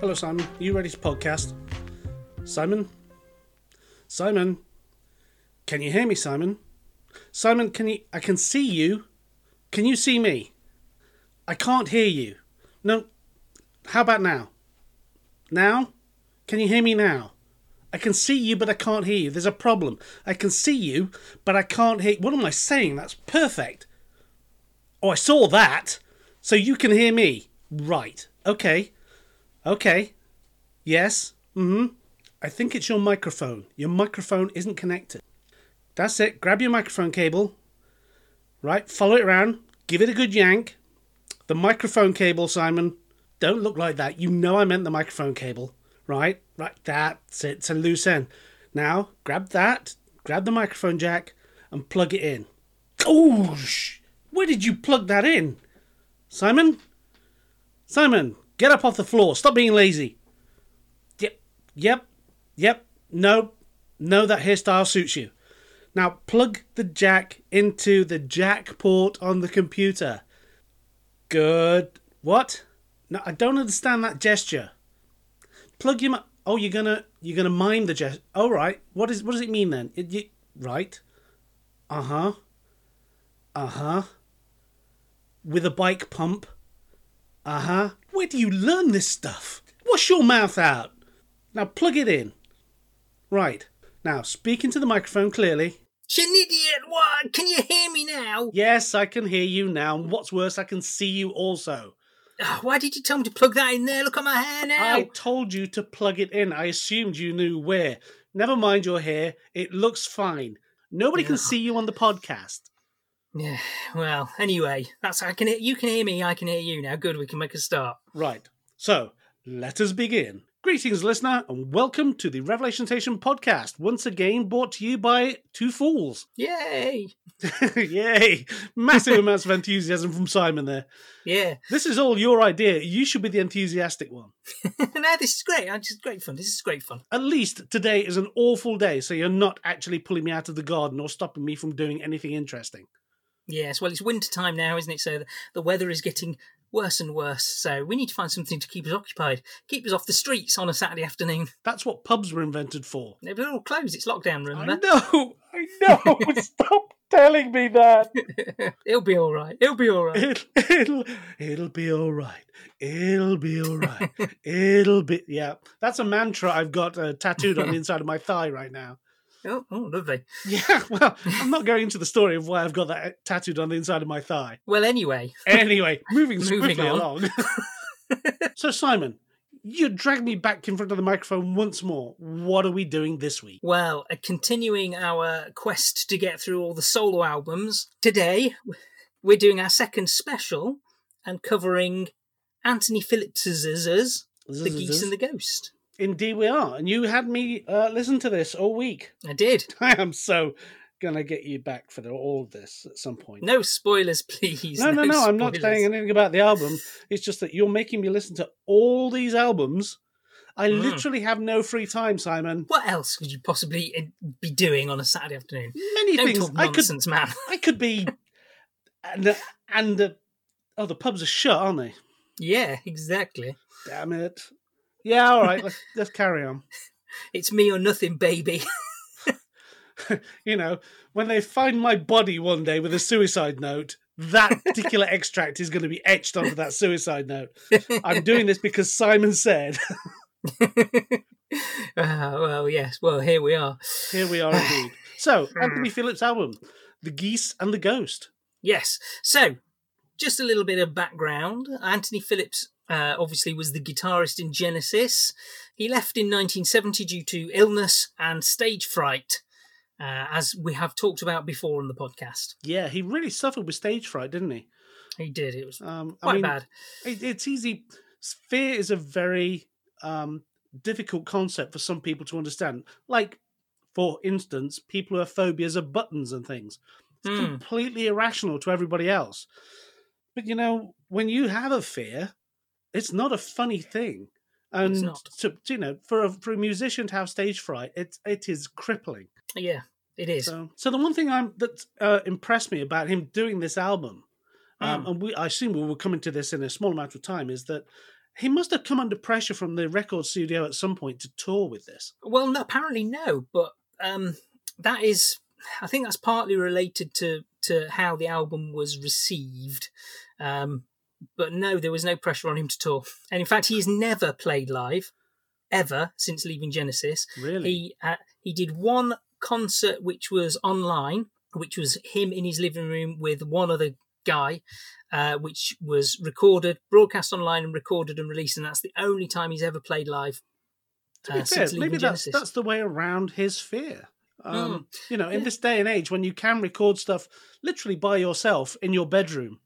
Hello, Simon. You ready to podcast? Simon? Simon? Can you hear me, Simon? Simon, can you. I can see you. Can you see me? I can't hear you. No. How about now? Now? Can you hear me now? I can see you, but I can't hear you. There's a problem. I can see you, but I can't hear. What am I saying? That's perfect. Oh, I saw that. So you can hear me. Right. Okay. Okay. Yes. Mm hmm. I think it's your microphone. Your microphone isn't connected. That's it. Grab your microphone cable. Right. Follow it around. Give it a good yank. The microphone cable, Simon. Don't look like that. You know I meant the microphone cable. Right? Right. That's it. It's a loose end. Now, grab that. Grab the microphone jack and plug it in. Oh, where did you plug that in? Simon? Simon, get up off the floor. Stop being lazy. Yep, yep, yep. No, no, that hairstyle suits you. Now plug the jack into the jack port on the computer. Good. What? No, I don't understand that gesture. Plug your. Oh, you're gonna you're gonna mime the gesture. Oh, right. What is what does it mean then? It, you, right. Uh huh. Uh huh. With a bike pump. Uh huh. Where do you learn this stuff? Wash your mouth out. Now plug it in. Right. Now speak into the microphone clearly. She's an idiot. What? Can you hear me now? Yes, I can hear you now. And what's worse, I can see you also. Ah, why did you tell me to plug that in there? Look at my hair now. I told you to plug it in. I assumed you knew where. Never mind your hair. It looks fine. Nobody can see you on the podcast. Yeah. Well, anyway, that's I can. You can hear me. I can hear you now. Good. We can make a start. Right. So, let us begin. Greetings, listener, and welcome to the Revelation Station podcast, once again brought to you by two fools. Yay! Yay! Massive amounts of enthusiasm from Simon there. Yeah. This is all your idea. You should be the enthusiastic one. no, this is great. This is great fun. This is great fun. At least today is an awful day, so you're not actually pulling me out of the garden or stopping me from doing anything interesting. Yes. Well, it's winter time now, isn't it? So the, the weather is getting worse and worse. So we need to find something to keep us occupied, keep us off the streets on a Saturday afternoon. That's what pubs were invented for. They're all closed. It's lockdown. remember? I know, I know. Stop telling me that. It'll be all right. It'll be all right. It'll, it'll, it'll be all right. It'll be all right. It'll be. Yeah, that's a mantra I've got uh, tattooed on the inside of my thigh right now. Oh, oh, lovely. Yeah, well, I'm not going into the story of why I've got that tattooed on the inside of my thigh. Well, anyway, Anyway, moving Moving along. so, Simon, you dragged me back in front of the microphone once more. What are we doing this week? Well, uh, continuing our quest to get through all the solo albums, today we're doing our second special and covering Anthony Phillips's The Geese and the Ghost. Indeed, we are. And you had me uh, listen to this all week. I did. I am so gonna get you back for the, all of this at some point. No spoilers, please. no, no, no. I'm not saying anything about the album. It's just that you're making me listen to all these albums. I Mm. literally have no free time, Simon. What else could you possibly uh, be doing on a Saturday afternoon? Many Don't things. talk I could, nonsense, man. I could be, and and uh, oh, the pubs are shut, aren't they? yeah, exactly. Damn it. Yeah, all right. let's let's carry on. It's me or nothing, baby. You know, when they find my body one day with a suicide note, that particular extract is going to be etched onto that suicide note. I'm doing this because Simon said. Ah, well, yes. Well, here we are. Here we are indeed. So, Hmm. Anthony Phillips' album, The Geese and the Ghost. Yes. So, just a little bit of background. Anthony Phillips uh, obviously was the guitarist in Genesis. He left in 1970 due to illness and stage fright, uh, as we have talked about before on the podcast. Yeah, he really suffered with stage fright, didn't he? He did. It was Um, I quite mean, bad. It, it's easy. Fear is a very um, difficult concept for some people to understand. Like, for instance, people who have phobias of buttons and things. It's Hmm. completely irrational to everybody else. But you know, when you have a fear, it's not a funny thing. And to, to, you know, for a for a musician to have stage fright, it it is crippling. Yeah, it is. So, so the one thing I'm that uh, impressed me about him doing this album, um, Mm. and we I assume we will come into this in a small amount of time, is that he must have come under pressure from the record studio at some point to tour with this. Well, no, apparently no, but um, that is, I think that's partly related to to how the album was received. Um, but no, there was no pressure on him to tour, and in fact, he's never played live ever since leaving Genesis. Really? He uh, he did one concert which was online, which was him in his living room with one other guy, uh, which was recorded, broadcast online, and recorded and released, and that's the only time he's ever played live. To be uh, fair, since leaving maybe that's Genesis. that's the way around his fear. Um, Mm. You know, in Yeah. this day and age, when you can record stuff literally by yourself in your bedroom.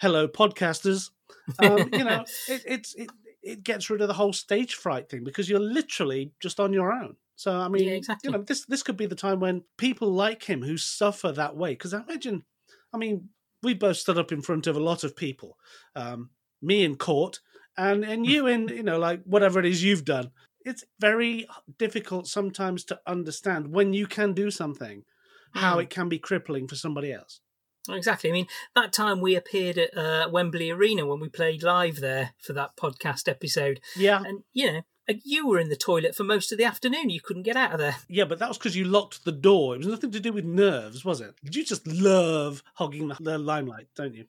Hello, podcasters. Um, you know, it, it's it it gets rid of the whole stage fright thing because you're literally just on your own. So I mean, Yeah, exactly. you know, this this could be the time when people like him who suffer that way. Because I imagine, I mean, we both stood up in front of a lot of people, um, me in court, and and you in you know like whatever it is you've done. It's very difficult sometimes to understand when you can do something, how Mm. it can be crippling for somebody else. Exactly. I mean, that time we appeared at uh, Wembley Arena when we played live there for that podcast episode, Yeah, and you know, you were in the toilet for most of the afternoon. You couldn't get out of there. yeah, but that was because you locked the door. It was nothing to do with nerves, was it? You just love hogging the, the limelight, don't you?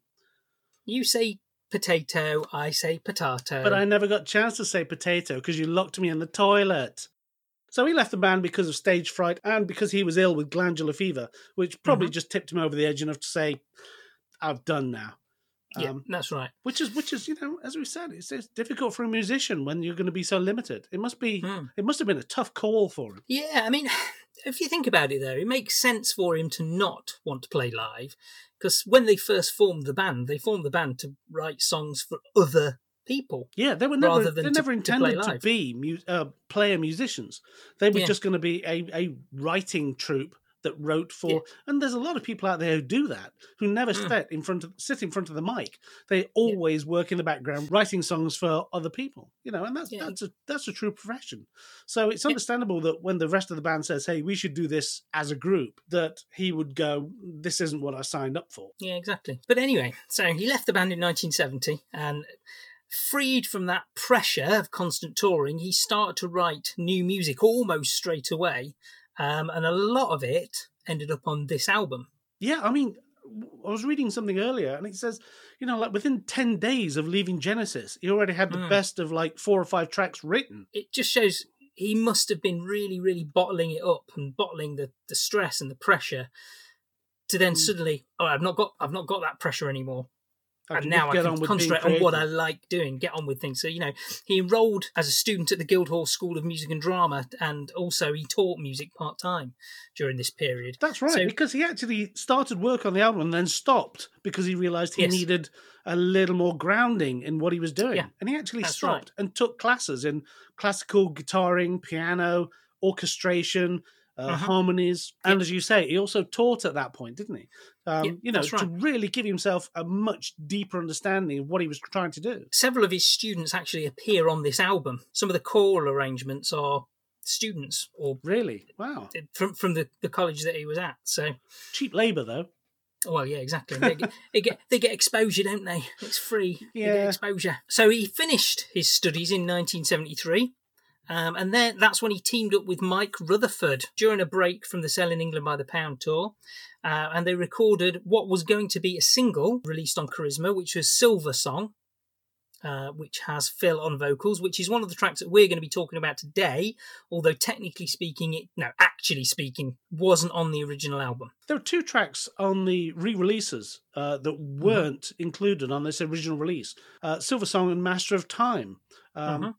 You say potato, I say potato. But I never got a chance to say potato because you locked me in the toilet. So he left the band because of stage fright and because he was ill with glandular fever, which probably just tipped him over the edge enough to say, "I've done now." yeah, Um, that's right. which is which is you know as we said, it's, it's difficult for a musician when you're going to be so limited. It must be Hmm. it must have been a tough call for him. Yeah, I mean, if you think about it, though, it makes sense for him to not want to play live because when they first formed the band, they formed the band to write songs for other people. Yeah, they were never they to- never to intended to, live. be mu- uh, player musicians. They were Yeah. just going to be a, a writing troupe that wrote for. And there's a lot of people out there who do that, who never Mm. sit in front of sit in front of the mic. They always work in the background writing songs for other people. You know, and that's Yeah. that's a that's a true profession. So it's Yeah. understandable that when the rest of the band says, "Hey, we should do this as a group," that he would go, "This isn't what I signed up for." Yeah, exactly. But anyway, so he left the band in 1970 and freed from that pressure of constant touring, he started to write new music almost straight away. Um, and a lot of it ended up on this album. Yeah, I mean, I was reading something earlier, and it says, you know, like within ten days of leaving Genesis, he already had the Mm. best of like four or five tracks written. It just shows he must have been really, really bottling it up and bottling the, the stress and the pressure to then Mm. suddenly, oh, I've not got, I've not got that pressure anymore. I and now I can on concentrate on what I like doing, get on with things. So, you know, he enrolled as a student at the Guildhall School of Music and Drama, and also he taught music part time during this period. That's right, So- because he actually started work on the album and then stopped because he realized he Yes. needed a little more grounding in what he was doing. Yeah, and he actually stopped and took classes in classical guitaring, piano, orchestration, uh, Uh-huh. harmonies. And as you say, he also taught at that point, didn't he? Um, Yeah, you know, that's to really give himself a much deeper understanding of what he was trying to do. Several of his students actually appear on this album. Some of the choral arrangements are students or Really? Wow. from from the, the college that he was at. So, Cheap labour, though. well, yeah, exactly. They get, they get they get exposure, don't they? It's free. Yeah. exposure. So he finished his studies in 1973. Um, and then that's when he teamed up with Mike Rutherford during a break from the Selling England by the Pound tour. Uh, and they recorded what was going to be a single released on Charisma, which was Silver Song, uh, which has Phil on vocals, which is one of the tracks that we're going to be talking about today. Although technically speaking, it no, actually speaking, wasn't on the original album. There are two tracks on the re-releases uh, that weren't included on this original release: uh, "Silver Song" and "Master of Time." Um, Mhm.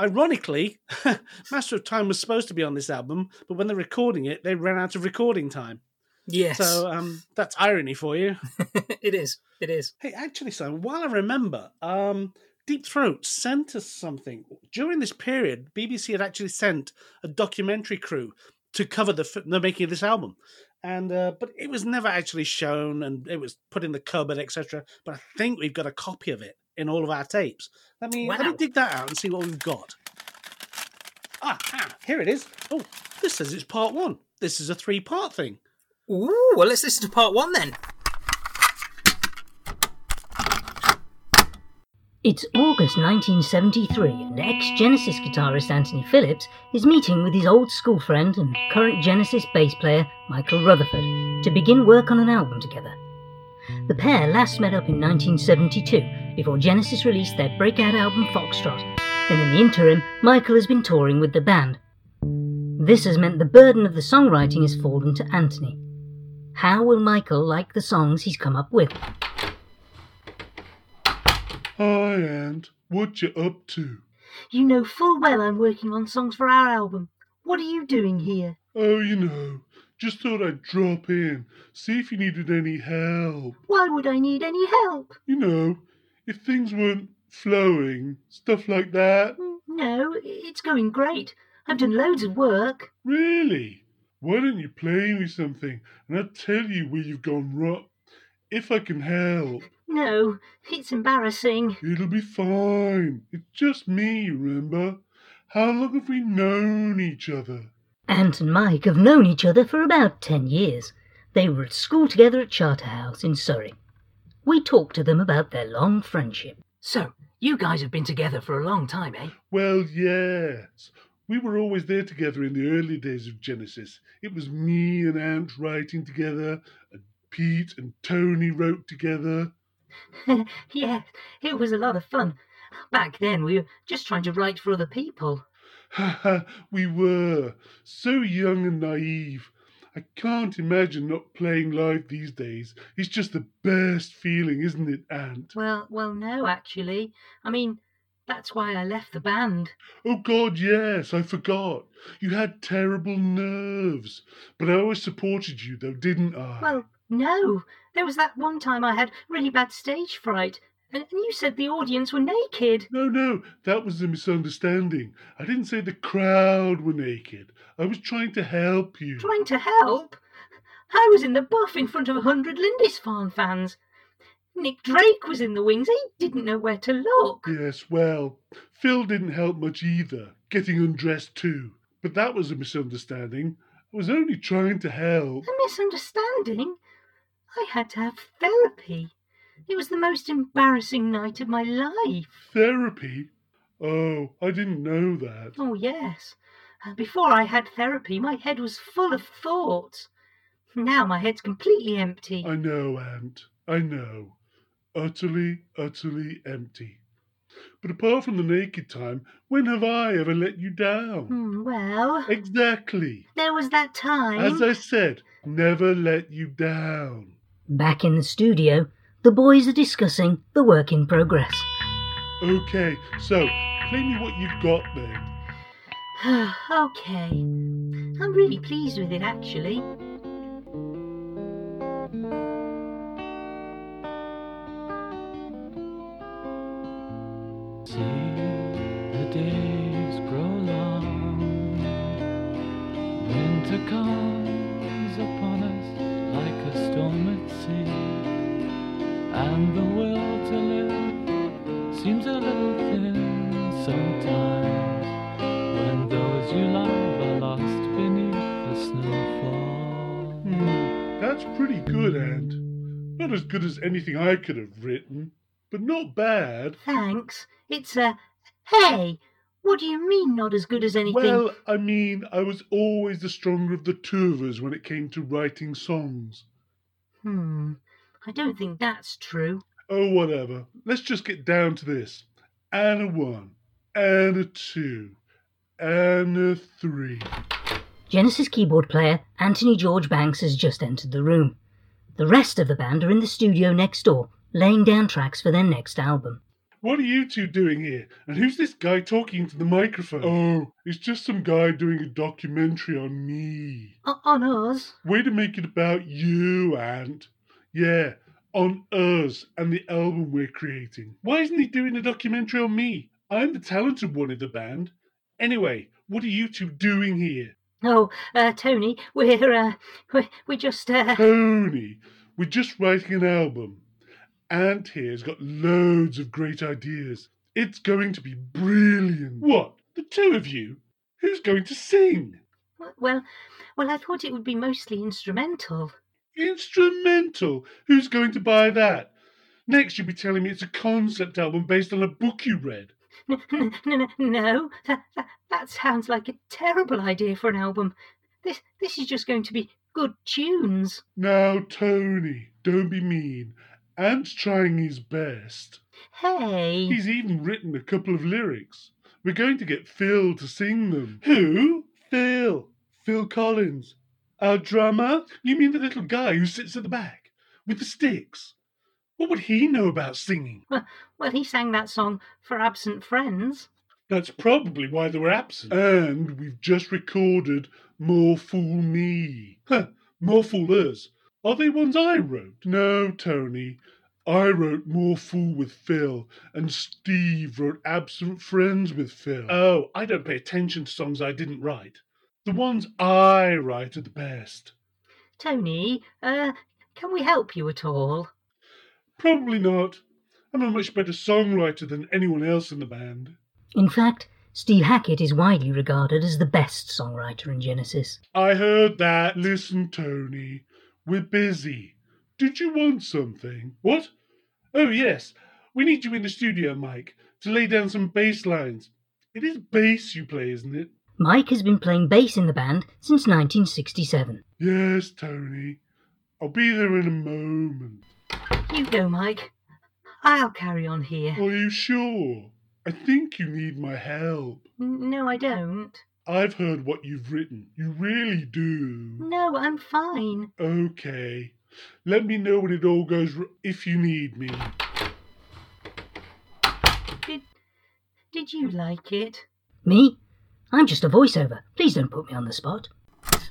Ironically, "Master of Time" was supposed to be on this album, but when they're recording it, they ran out of recording time. Yes, So um, that's irony for you. it is. It is. Hey, actually, Simon, while I remember, um, Deep Throat sent us something during this period. BBC had actually sent a documentary crew to cover the the making of this album, and uh, but it was never actually shown, and it was put in the cupboard, etc. But I think we've got a copy of it in all of our tapes. Let me let me dig that out and see what we've got. Ah, ah, here it is. Oh, this says it's part one. This is a three part thing. Ooh, well, let's listen to part one then. It's August 1973, and ex Genesis guitarist Anthony Phillips is meeting with his old school friend and current Genesis bass player Michael Rutherford to begin work on an album together. The pair last met up in 1972 before Genesis released their breakout album Foxtrot, and in the interim, Michael has been touring with the band. This has meant the burden of the songwriting has fallen to Anthony. How will Michael like the songs he's come up with? Hi, Ant. What you up to? You know full well I'm working on songs for our album. What are you doing here? Oh, you know, just thought I'd drop in, see if you needed any help. Why would I need any help? You know, if things weren't flowing, stuff like that. No, it's going great. I've done loads of work. Really? Why don't you play me something and I'll tell you where you've gone wrong? If I can help. No, it's embarrassing. It'll be fine. It's just me, remember? How long have we known each other? Ant and Mike have known each other for about 10 years. They were at school together at Charterhouse in Surrey. We talked to them about their long friendship. So, you guys have been together for a long time, eh? Well, yes. We were always there together in the early days of Genesis. It was me and Ant writing together, and Pete and Tony wrote together. yes, it was a lot of fun. Back then, we were just trying to write for other people. Ha ha, we were. So young and naive. I can't imagine not playing live these days. It's just the best feeling, isn't it, Ant? Well, well, no, actually. I mean, that's why I left the band. Oh, God, yes, I forgot. You had terrible nerves. But I always supported you, though, didn't I? Well, no. There was that one time I had really bad stage fright, and, you said the audience were naked. No, no, that was a misunderstanding. I didn't say the crowd were naked. I was trying to help you. Trying to help? I was in the buff in front of a hundred Lindisfarne fans. Nick Drake was in the wings. He didn't know where to look. Yes, well, Phil didn't help much either, getting undressed too. But that was a misunderstanding. I was only trying to help. A misunderstanding? I had to have therapy. It was the most embarrassing night of my life. Therapy? Oh, I didn't know that. Oh, yes. Uh, Before I had therapy, my head was full of thoughts. Now my head's completely empty. I know, Ant. I know. Utterly, utterly empty. But apart from the naked time, when have I ever let you down? Hmm, well, Exactly. there was that time. As I said, never let you down. Back in the studio, the boys are discussing the work in progress. Okay, so play me what you've got then. okay. I'm really pleased with it, actually. Good, Ant. Not as good as anything I could have written, but not bad. Thanks. It's a. Hey! What do you mean, not as good as anything? Well, I mean, I was always the stronger of the two of us when it came to writing songs. Hmm. I don't think that's true. Oh, whatever. Let's just get down to this. And a one, and a two, and a three. Genesis keyboard player Anthony George Banks has just entered the room. The rest of the band are in the studio next door, laying down tracks for their next album. What are you two doing here? And who's this guy talking into the microphone? Oh, it's just some guy doing a documentary on me. O- on us? Way to make it about you, Ant. Yeah, on us and the album we're creating. Why isn't he doing a documentary on me? I'm the talented one in the band. Anyway, what are you two doing here? Oh, uh, Tony, we're, uh, we're, we're just, uh. Tony, we're just writing an album. Ant here's got loads of great ideas. It's going to be brilliant. What? The two of you? Who's going to sing? Well, well, I thought it would be mostly instrumental. Instrumental? Who's going to buy that? Next, you'll be telling me it's a concept album based on a book you read. N- n- n- no, that, that, that sounds like a terrible idea for an album. This, this is just going to be good tunes. Now, Tony, don't be mean. Ant's trying his best. Hey, He's even written a couple of lyrics. We're going to get Phil to sing them. Who? Phil. Phil Collins. Our drummer? You mean the little guy who sits at the back with the sticks? What would he know about singing? well, he sang that song for absent friends. That's probably why they were absent. And we've just recorded More Fool Me. Huh, More Fool Us. Are they ones I wrote? No, Tony. I wrote More Fool with Phil, and Steve wrote Absent Friends with Phil. Oh, I don't pay attention to songs I didn't write. The ones I write are the best. Tony, uh, can we help you at all? Probably not. I'm a much better songwriter than anyone else in the band. In fact, Steve Hackett is widely regarded as the best songwriter in Genesis. I heard that. Listen, Tony, we're busy. Did you want something? What? Oh, yes. We need you in the studio, Mike, to lay down some bass lines. It is bass you play, isn't it? Mike has been playing bass in the band since 1967. Yes, Tony. I'll be there in a moment. You go, Mike. I'll carry on here. Are you sure? I think you need my help. N- No, I don't. I've heard what you've written. You really do. No, I'm fine. Okay. Let me know when it all goes r- if you need me. Did did you like it? Me? I'm just a voiceover. Please don't put me on the spot.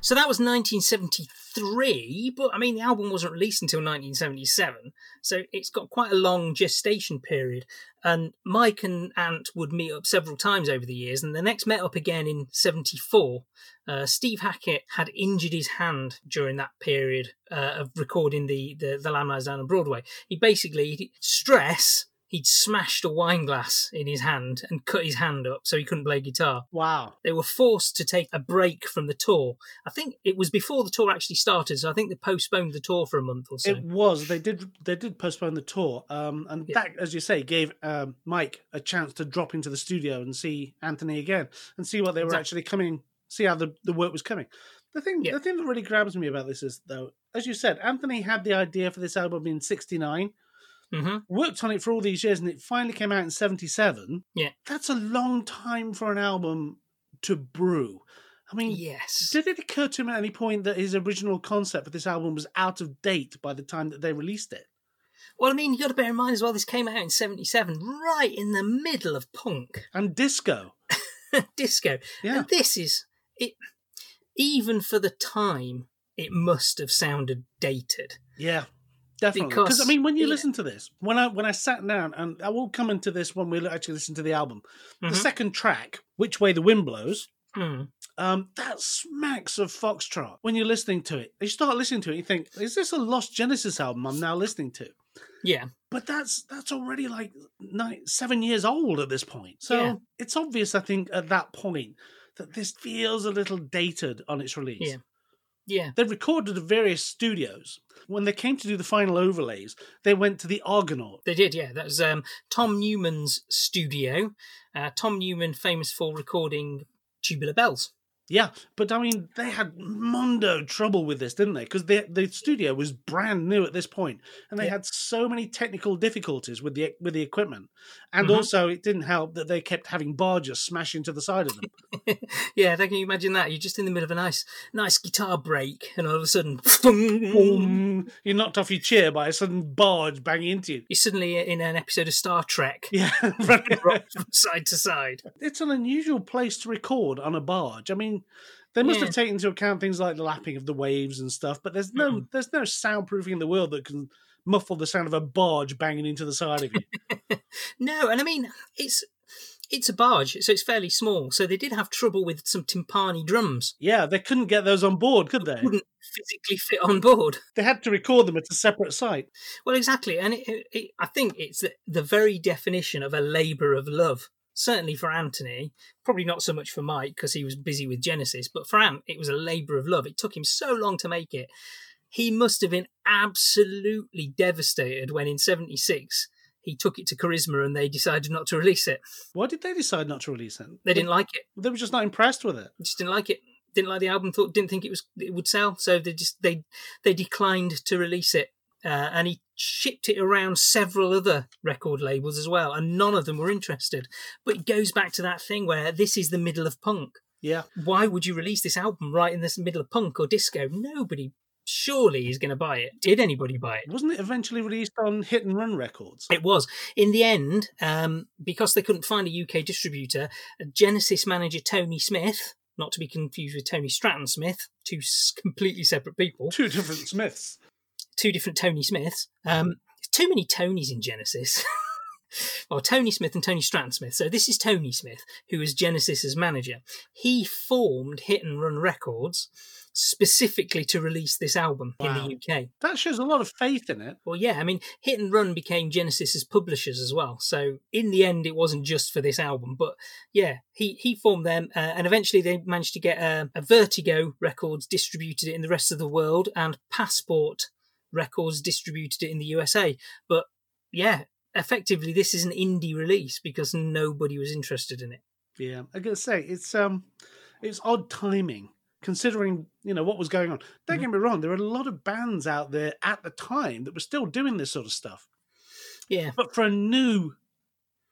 So that was 1973, but I mean, the album wasn't released until 1977, so it's got quite a long gestation period. And Mike and Ant would meet up several times over the years, and they next met up again in 74. Uh, Steve Hackett had injured his hand during that period uh, of recording the, the, the Lamb Lies Down on Broadway. He basically, stress, he'd smashed a wine glass in his hand and cut his hand up so he couldn't play guitar Wow. they were forced to take a break from the tour. I think it was before the tour actually started, so I think they postponed the tour for a month or so. It was. They did. They did postpone the tour, um, and Yeah. that, as you say, gave um, Mike a chance to drop into the studio and see Anthony again and see what they were Exactly. actually coming. See how the, the work was coming. The thing, Yeah. the thing that really grabs me about this is, though, as you said, Anthony had the idea for this album in '69, hmm worked on it for all these years, and it finally came out in '77. Yeah. that's a long time for an album to brew. I mean, Yes. did it occur to him at any point that his original concept for this album was out of date by the time that they released it? Well, I mean, you got to bear in mind as well, this came out in 77, right in the middle of punk, And disco. disco. Yeah. And this is, it. even for the time, it must have sounded dated. Yeah, definitely. Because I mean, when you yeah. listen to this, when I when I sat down, and I will come into this when we actually listen to the album. The Mhm. second track, "Which Way the Wind Blows," Mm. um, that smacks of foxtrot. When you're listening to it, you start listening to it, you think, "Is this a Lost Genesis album?" I'm now listening to. Yeah. But that's that's already like nine, seven years old at this point. So Yeah. it's obvious, I think, at that point that this feels a little dated on its release. Yeah. Yeah. They recorded at various studios. When they came to do the final overlays, they went to the Argonaut. They did, yeah. That was um, Tom Newman's studio. Uh, Tom Newman, famous for recording Tubular Bells. Yeah, but I mean, they had mondo trouble with this, didn't they? Because the the studio was brand new at this point, and they Yeah. had so many technical difficulties with the with the equipment, and Mhm. also it didn't help that they kept having barges smash into the side of them. yeah, can you imagine that? You're just in the middle of a nice, nice guitar break, and all of a sudden, You're knocked off your chair by a sudden barge banging into you. you're suddenly in an episode of Star Trek, Yeah, from side to side. it's an unusual place to record on a barge. I mean, they must Yeah. have taken into account things like the lapping of the waves and stuff, but there's no Mm-mm. there's no soundproofing in the world that can muffle the sound of a barge banging into the side of you. No, and I mean it's it's a barge, so it's fairly small. So they did have trouble with some timpani drums. yeah, they couldn't get those on board, could they? Wouldn't physically fit on board. They had to record them at a separate site. Well, exactly, and it, it, it, I think it's the, the very definition of a labour of love. Certainly for Anthony, probably not so much for Mike because he was busy with Genesis, but for Ant, it was a labour of love. It took him so long to make it. he must have been absolutely devastated when in 76 he took it to Charisma and they decided not to release it. Why did they decide not to release it? They didn't like it. They were just not impressed with it. Just didn't like it. Didn't like the album. Thought didn't think it was it would sell. So they just they they declined to release it. Uh, and he shipped it around several other record labels as well, and none of them were interested. But it goes back to that thing where this is the middle of punk. Yeah. Why would you release this album right in this middle of punk or disco? Nobody surely is going to buy it. Did anybody buy it? Wasn't it eventually released on Hit and Run Records? It was. In the end, um, because they couldn't find a UK distributor, Genesis manager Tony Smith, not to be confused with Tony Stratton Smith, two completely separate people, Two different Smiths. Two different Tony Smiths. Um, too many Tonys in Genesis. well, Tony Smith and Tony Stratton Smith. So this is Tony Smith, who was Genesis's manager. He formed Hit and Run Records specifically to release this album Wow. in the UK. That shows a lot of faith in it. Well, yeah, I mean, Hit and Run became Genesis's publishers as well. So in the end, it wasn't just for this album, but yeah, he he formed them, uh, and eventually they managed to get a, a Vertigo Records distributed it in the rest of the world, and Passport Records distributed it in the USA. But yeah, effectively, this is an indie release because nobody was interested in it. Yeah, I gotta say it's um, it's odd timing considering you know what was going on. Don't Mhm. get me wrong, there were a lot of bands out there at the time that were still doing this sort of stuff, Yeah, but for a new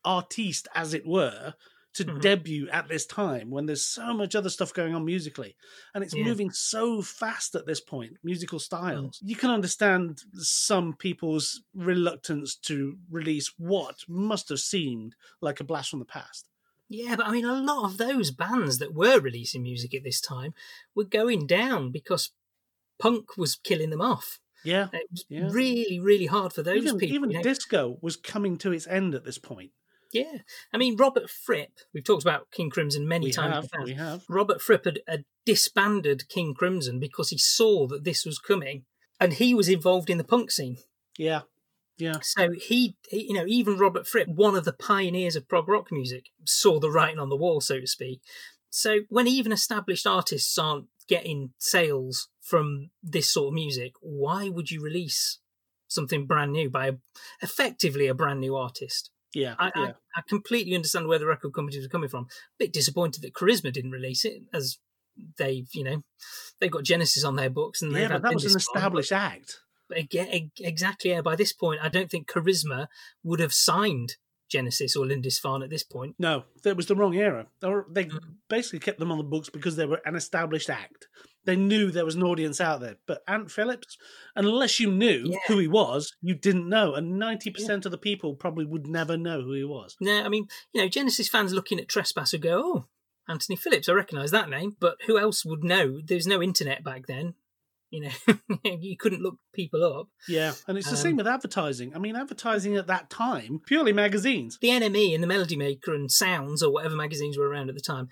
artiste, as it were, to Mhm. debut at this time when there's so much other stuff going on musically, and it's Yeah. moving so fast at this point, musical styles. You can understand some people's reluctance to release what must have seemed like a blast from the past. Yeah, but I mean, a lot of those bands that were releasing music at this time were going down because punk was killing them off. Yeah. It was Yeah. really, really hard for those even, people. even you know? disco was coming to its end at this point. Yeah, I mean, Robert Fripp. We've talked about King Crimson many We times. have, we have. Robert Fripp had, had disbanded King Crimson because he saw that this was coming, and he was involved in the punk scene. Yeah, yeah, So he, he, you know, even Robert Fripp, one of the pioneers of prog rock music, saw the writing on the wall, so to speak. So when even established artists aren't getting sales from this sort of music, why would you release something brand new by a, effectively a brand new artist? Yeah, I, yeah. I, I completely understand where the record companies are coming from. A bit disappointed that Charisma didn't release it, as they've, you know, they've got Genesis on their books, and yeah, but that was an established act. but again, exactly. Yeah, by this point, I don't think Charisma would have signed Genesis or Lindisfarne at this point. No, that was the wrong era. They, were, they Mm. basically kept them on the books because they were an established act. They knew there was an audience out there. But Ant Phillips, unless you knew Yeah. who he was, you didn't know. And 90% of the people probably would never know who he was. No, I mean, you know, Genesis fans looking at Trespass would go, "Oh, Anthony Phillips, I recognise that name," but who else would know? There's no internet back then. You know, you couldn't look people up. Yeah, and it's the Um, same with advertising. I mean, advertising at that time, purely magazines. The NME and the Melody Maker and Sounds or whatever magazines were around at the time,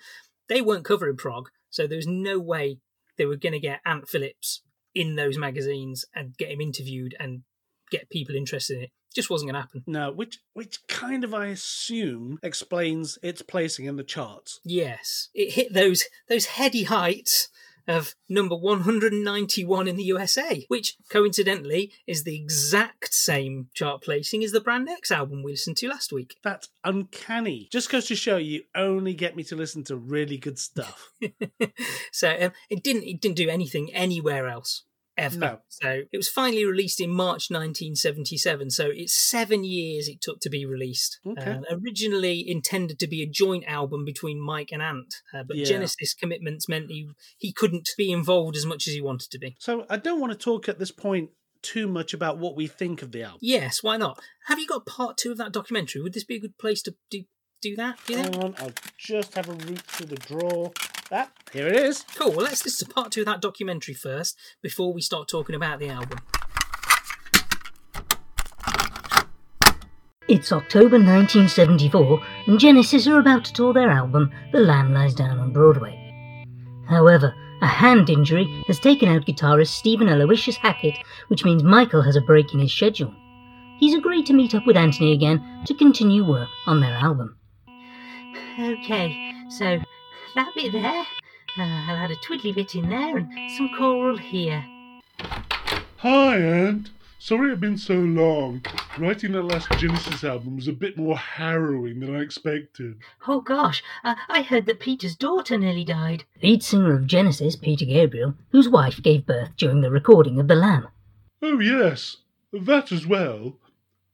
they weren't covering prog, so there was no way they were going to get Ant Phillips in those magazines and get him interviewed and get people interested in it. Just wasn't going to happen. No, which which kind of I assume explains its placing in the charts. Yes, it hit those those heady heights of number 191 in the USA, which coincidentally is the exact same chart placing as the Brand X album we listened to last week. That's uncanny. Just goes to show you only get me to listen to really good stuff. so um, it didn't it didn't do anything anywhere else ever. No. So it was finally released in March 1977. So it's seven years it took to be released. Okay. Uh, originally intended to be a joint album between Mike and Ant, uh, but Yeah. Genesis commitments meant he he couldn't be involved as much as he wanted to be. So I don't want to talk at this point too much about what we think of the album. Yes, why not? Have you got part two of that documentary? Would this be a good place to do do that? Do? Hang on, I'll just have a root through the drawer. That here it is. Cool. Well, let's listen to part two of that documentary first before we start talking about the album. It's October 1974, and Genesis are about to tour their album The Lamb Lies Down on Broadway. However, a hand injury has taken out guitarist Stephen Aloysius Hackett, which means Michael has a break in his schedule. He's agreed to meet up with Anthony again to continue work on their album. Okay, so that bit there, uh, I'll add a twiddly bit in there and some choral here. Hi, Ant. Sorry I've been so long. Writing that last Genesis album was a bit more harrowing than I expected. Oh gosh, uh, I heard that Peter's daughter nearly died. Lead singer of Genesis, Peter Gabriel, whose wife gave birth during the recording of The Lamb. Oh, yes, that as well.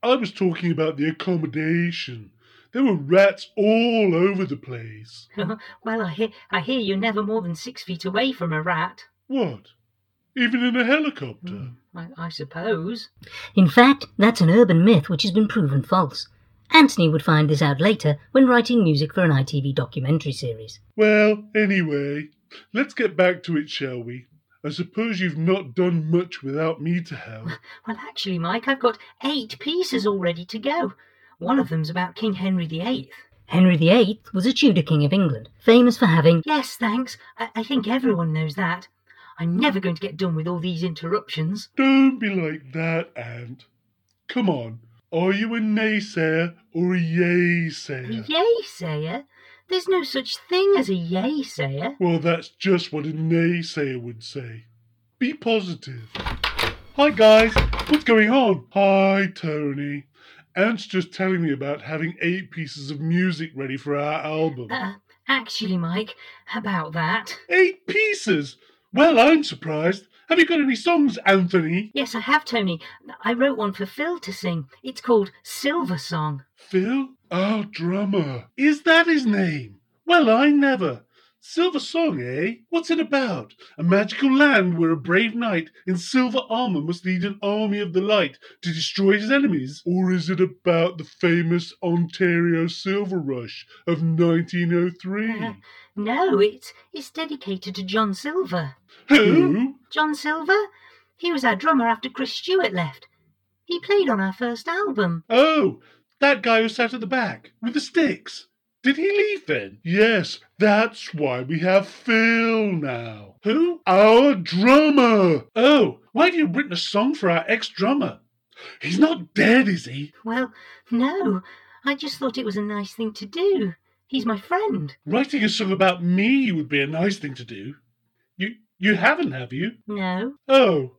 I was talking about the accommodation. There were rats all over the place. well, I hear, I hear you're never more than six feet away from a rat. What? Even in a helicopter? Hmm, I, I suppose. In fact, that's an urban myth which has been proven false. Anthony would find this out later when writing music for an ITV documentary series. Well, anyway, let's get back to it, shall we? I suppose you've not done much without me to help. Well, actually, Mike, I've got eight pieces all ready to go. One of them's about King Henry VIII. Henry VIII was a Tudor king of England, famous for having. Yes, thanks. I, I think everyone knows that. I'm never going to get done with all these interruptions. Don't be like that, Ant. Come on, are you a naysayer or a yay A sayer? yay-sayer? There's no such thing as a yay-sayer. Well, that's just what a naysayer would say. Be positive. Hi, guys. What's going on? Hi, Tony. Ant's just telling me about having eight pieces of music ready for our album. Uh, actually, Mike, about that. Eight pieces? Well, I'm surprised. Have you got any songs, Anthony? Yes, I have, Tony. I wrote one for Phil to sing. It's called Silver Song. Phil? Our drummer. Is that his name? Well, I never. Silver Song, eh? What's it about? A magical land where a brave knight in silver armor must lead an army of the light to destroy his enemies? Or is it about the famous Ontario Silver Rush of 1903? Uh, no, it's, it's dedicated to John Silver. Who? John Silver? He was our drummer after Chris Stewart left. He played on our first album. Oh, that guy who sat at the back with the sticks. Did he leave then? Yes, that's why we have Phil now. Who? Our drummer. Oh, why have you written a song for our ex drummer? He's not dead, is he? Well, no, I just thought it was a nice thing to do. He's my friend. Writing a song about me would be a nice thing to do. You you haven't, have you? No. Oh.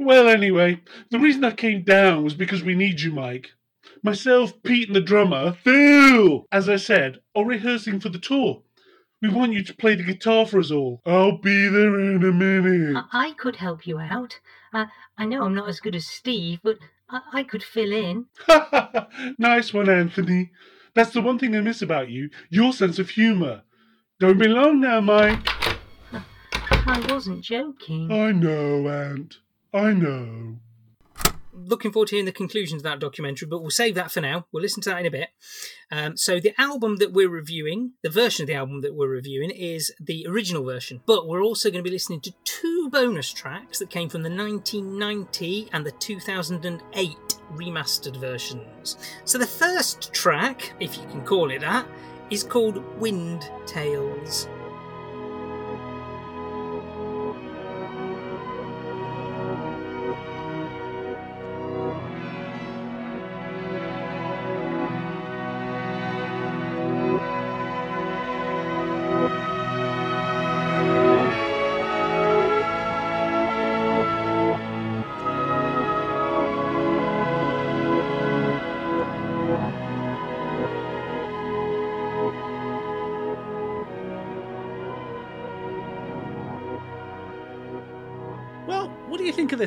Well, anyway, the reason I came down was because we need you, Mike. Myself, Pete, and the drummer, Phil, as I said, are rehearsing for the tour. We want you to play the guitar for us all. I'll be there in a minute. I, I could help you out. Uh, I know I'm not as good as Steve, but I, I could fill in. nice one, Anthony. That's the one thing I miss about you your sense of humour. Don't be long now, Mike. I wasn't joking. I know, Ant. I know. Looking forward to hearing the conclusion to that documentary, but we'll save that for now. We'll listen to that in a bit. Um, so, the album that we're reviewing, the version of the album that we're reviewing, is the original version. But we're also going to be listening to two bonus tracks that came from the 1990 and the 2008 remastered versions. So, the first track, if you can call it that, is called Wind Tales.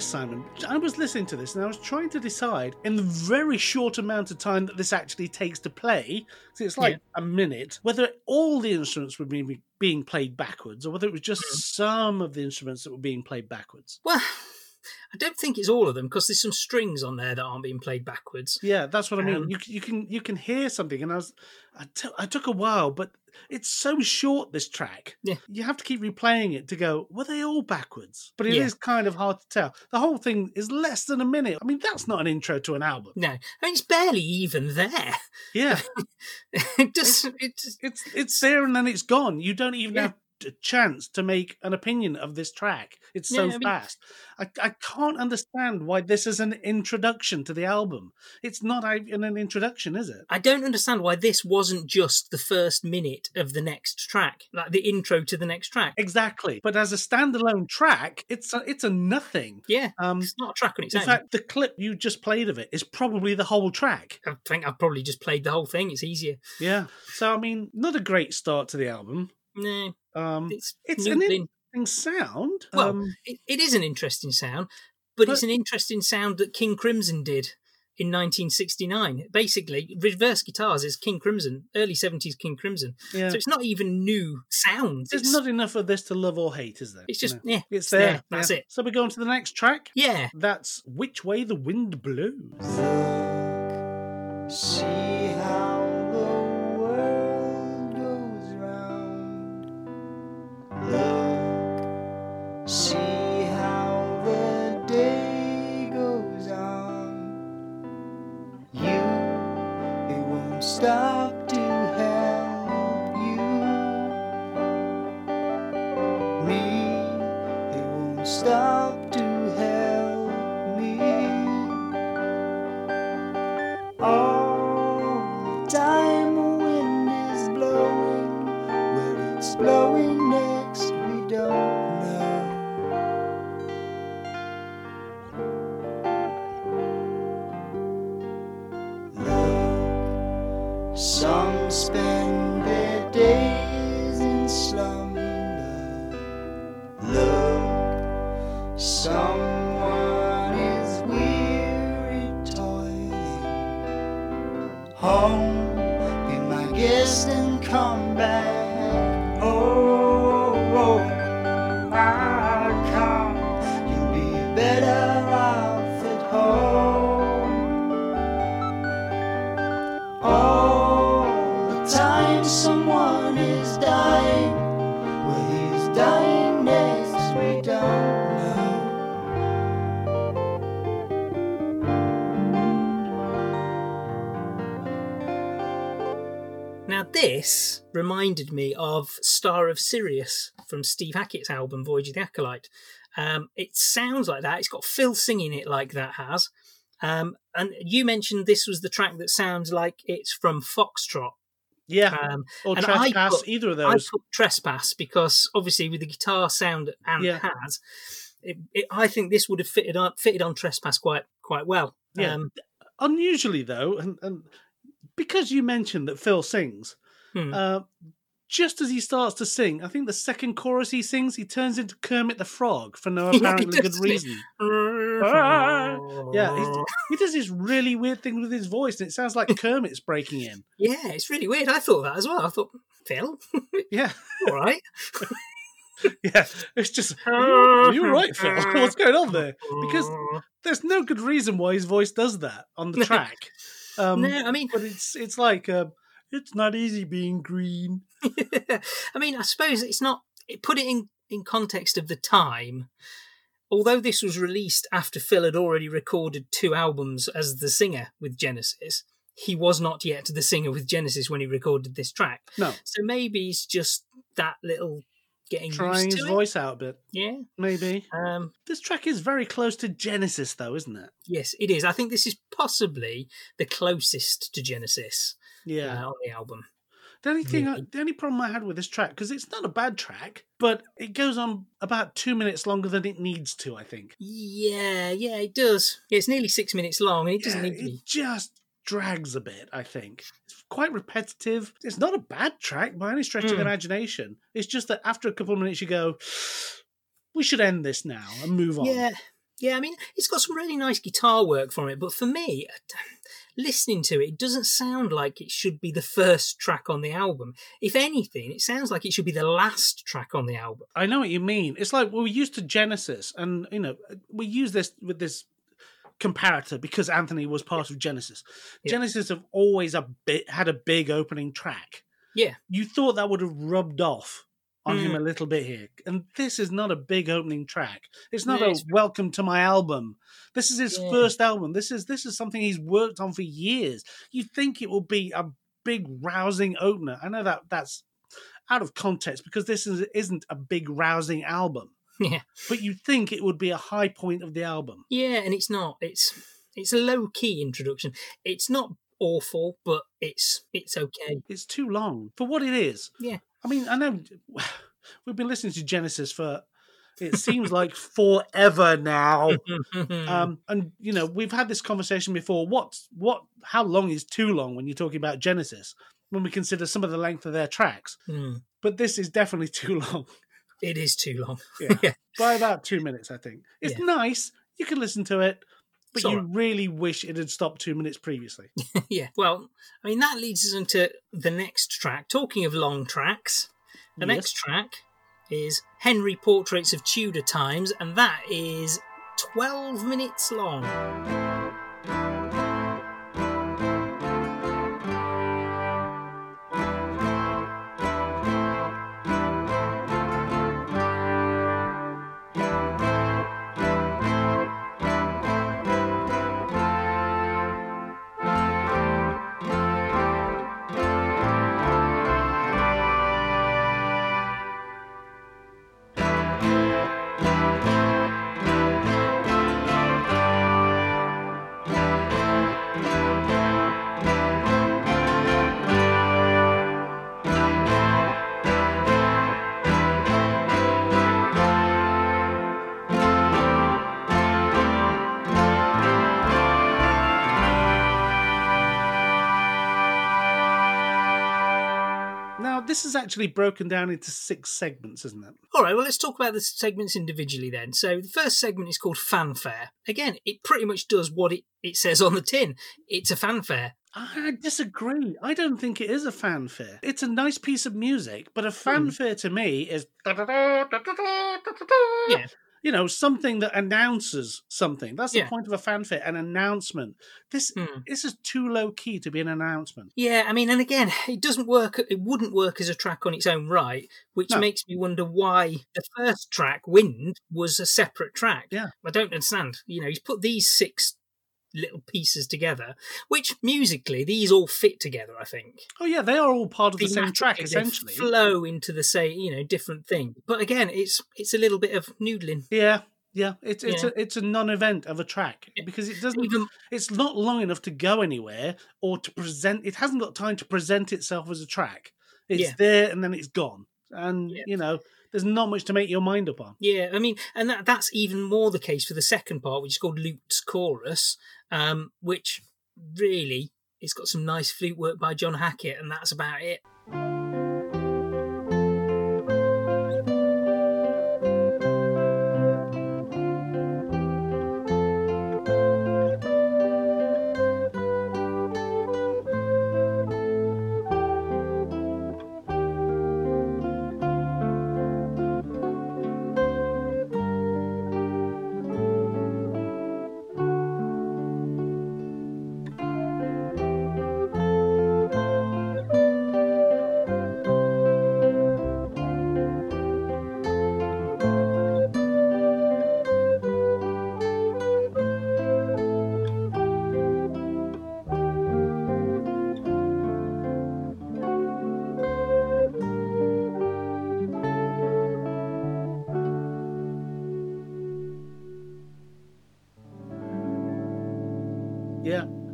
This, Simon? I was listening to this and I was trying to decide in the very short amount of time that this actually takes to play, 'cause it's like Yeah. a minute, whether all the instruments were being, being played backwards or whether it was just some of the instruments that were being played backwards. Well, I don't think it's all of them because there's some strings on there that aren't being played backwards. Yeah, that's what I mean. Um, you, you can you can hear something, and I was I, t- I took a while, but it's so short this track. Yeah. you have to keep replaying it to go. Were they all backwards? But it is Yeah. kind of hard to tell. The whole thing is less than a minute. I mean, that's not an intro to an album. No, I mean it's barely even there. Yeah, it just it's it's it's there and then it's gone. You don't even Yeah. have a chance to make an opinion of this track. It's so Yeah, I mean- fast. I, I can't understand why this is an introduction to the album. It's not even an introduction, is it? I don't understand why this wasn't just the first minute of the next track, like the intro to the next track. Exactly. But as a standalone track, it's a, it's a nothing. Yeah, Um, it's not a track on its in own. fact, the clip you just played of it is probably the whole track. I think I've probably just played the whole thing. It's easier. Yeah. So I mean, not a great start to the album. No, Um, it's it's an noodling. interesting sound. Well, um, it, it is an interesting sound, but, it's an interesting sound that King Crimson did in 1969. Basically, reverse guitars is King Crimson, early 70s King Crimson. yeah. So it's not even new sounds. There's It's, not enough of this to love or hate, is there? it's just, No. yeah, It's there. That's yeah. it. So we go on to the next track. Yeah. That's Which Way the Wind Blows. See reminded me of Star of Sirius from Steve Hackett's album Voyage of the Acolyte. Um, it sounds like that. It's got Phil singing it like that has. Um, and you mentioned this was the track that sounds like it's from Foxtrot. Yeah. Um, or and I Trespass, put- either of those. I put Trespass because obviously with the guitar sound that Ant Yeah. has, it, it, I think this would have fitted on fitted on Trespass quite quite well. Yeah. Um, Unusually, though, and, and because you mentioned that Phil sings, Hmm. uh, just as he starts to sing, I think the second chorus he sings, he turns into Kermit the Frog for no apparently good does, doesn't he? reason. Yeah, he does this really weird thing with his voice, and it sounds like Kermit's breaking in. yeah, it's really weird. I thought that as well. I thought Phil, Yeah, all right. yeah. It's just you're, right, Phil. What's going on there? Because there's no good reason why his voice does that on the track. Um, no, I mean, but it's it's like um, it's not easy being green. I mean, I suppose it's not. It put it in in context of the time. Although this was released after Phil had already recorded two albums as the singer with Genesis, he was not yet the singer with Genesis when he recorded this track. No, So maybe it's just that little getting trying used his it. voice out a bit, Yeah. maybe. Um, This track is very close to Genesis, though, isn't it? yes, it is. I think this is possibly the closest to Genesis Yeah. uh, on the album. The only thing, I, the only problem I had with this track because it's not a bad track, but it goes on about two minutes longer than it needs to. I think. Yeah, yeah, it does. Yeah, it's nearly six minutes long, and it doesn't Yeah, need to be. it just drags a bit. I think it's quite repetitive. It's not a bad track by any stretch of Mm. imagination. It's just that after a couple of minutes, you go, "We should end this now and move on." Yeah, yeah. I mean, it's got some really nice guitar work from it, but for me, listening to it, it doesn't sound like it should be the first track on the album. If anything, it sounds like it should be the last track on the album. I know what you mean. It's like we're used to Genesis, and you know we use this with this comparator because Anthony was part of Genesis. Yeah. Genesis have always a bit had a big opening track. Yeah. You thought that would have rubbed off on him Mm. a little bit here, and this is not a big opening track. It's not No, a welcome to my album. This is his Yeah. first album. This is this is something he's worked on for years. You think it will be a big rousing opener. I know that that's out of context because this is, isn't a big rousing album. Yeah. But you'd think it would be a high point of the album. Yeah, and it's not. It's it's a low key introduction. It's not awful, but it's it's okay. It's too long for what it is. Yeah. I mean, I know we've been listening to Genesis for it seems like forever now. Um, and you know, we've had this conversation before. What what how long is too long when you're talking about Genesis? When we consider some of the length of their tracks. Hmm. But this is definitely too long. It is too long. Yeah. yeah. By about two minutes, I think. It's Yeah. nice. You can listen to it, but you right. really wish it had stopped two minutes previously. yeah. Well, I mean that leads us into the next track. Talking of long tracks, the Yes. next track is Henry Portraits of Tudor Times, and that is twelve minutes long. Is actually broken down into six segments, isn't it? All right, well, let's talk about the segments individually then. So, the first segment is called Fanfare. Again, it pretty much does what it, it says on the tin it's a fanfare. I disagree. I don't think it is a fanfare. It's a nice piece of music, but a hmm. fanfare to me is Yeah. You know something that announces something. That's the point of a fanfare, an announcement. This Hmm. this is too low key to be an announcement. Yeah, I mean, and again, it doesn't work, it wouldn't work as a track on its own right, which No. makes me wonder why the first track, Wind, was a separate track. Yeah. I don't understand. You know, he's put these six little pieces together, which musically, these all fit together, I think. Oh yeah, they are all part of the same track essentially. flow into the same, you know, different thing. But again, it's it's a little bit of noodling. Yeah, yeah. It's it's Yeah. a it's a non-event of a track because it doesn't. Even It's not long enough to go anywhere or to present. It hasn't got time to present itself as a track. It's Yeah. there and then it's gone, and Yeah. you know there's not much to make your mind up on. Yeah, I mean, and that that's even more the case for the second part, which is called Lute's Chorus, um, which really it's got some nice flute work by John Hackett, and that's about it.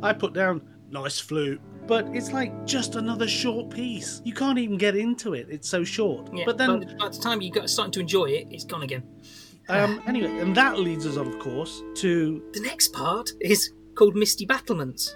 I put down nice flute, but it's like just another short piece. You can't even get into it. It's so short. Yeah, but then, by, by the time you got starting to enjoy it, it's gone again. um, anyway, and that leads us on, of course, to The next part is called Misty Battlements.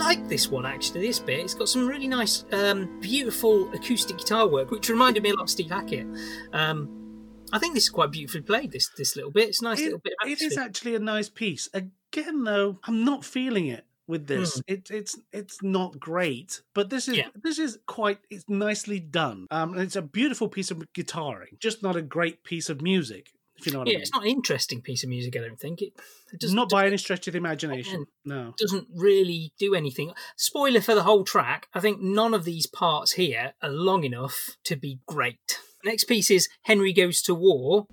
Like this one actually. This bit, it's got some really nice, um, beautiful acoustic guitar work, which reminded me a lot of Steve Hackett. Um, I think this is quite beautifully played. This this little bit, it's a nice It- little bit. Of it is actually a nice piece. Again, though, I'm not feeling it with this. Hmm. It, it's it's not great, but this is Yeah. this is quite it's nicely done. Um, and it's a beautiful piece of guitaring, just not a great piece of music. If you know what yeah, I mean. it's not an interesting piece of music. I don't think it. it doesn't, not by any stretch of the imagination. No. doesn't really do anything. Spoiler for the whole track. I think none of these parts here are long enough to be great. Next piece is Henry Goes to War.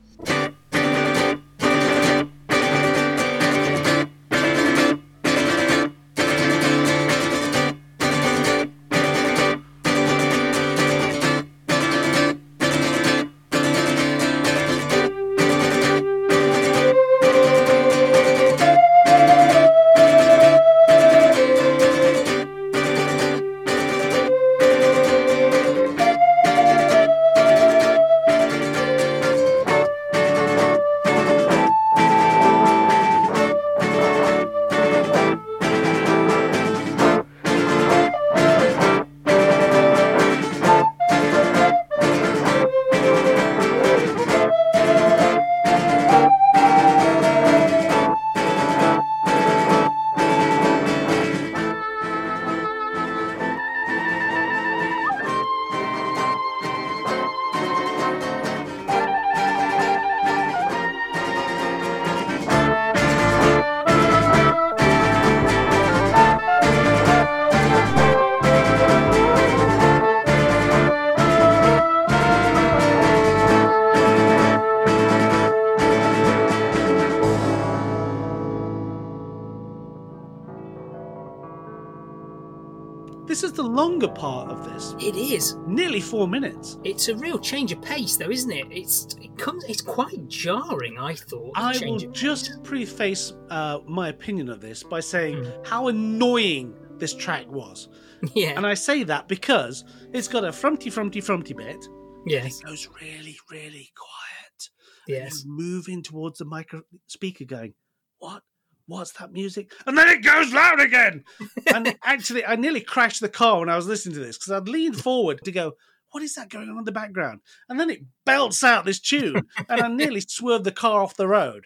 The longer part of this. It is. Nearly four minutes. It's a real change of pace, though, isn't it? It's it comes. It's quite jarring. I thought. I will pace. just preface uh, my opinion of this by saying Hmm. how annoying this track was. Yeah. And I say that because it's got a frumpty, frumpty, frumpty bit. yes. It goes really, really quiet. Yes. In towards the micro speaker going, What? What's that music? And then it goes loud again. and actually, I nearly crashed the car when I was listening to this because I'd leaned forward to go, What is that going on in the background? And then it belts out this tune, and I nearly swerved the car off the road.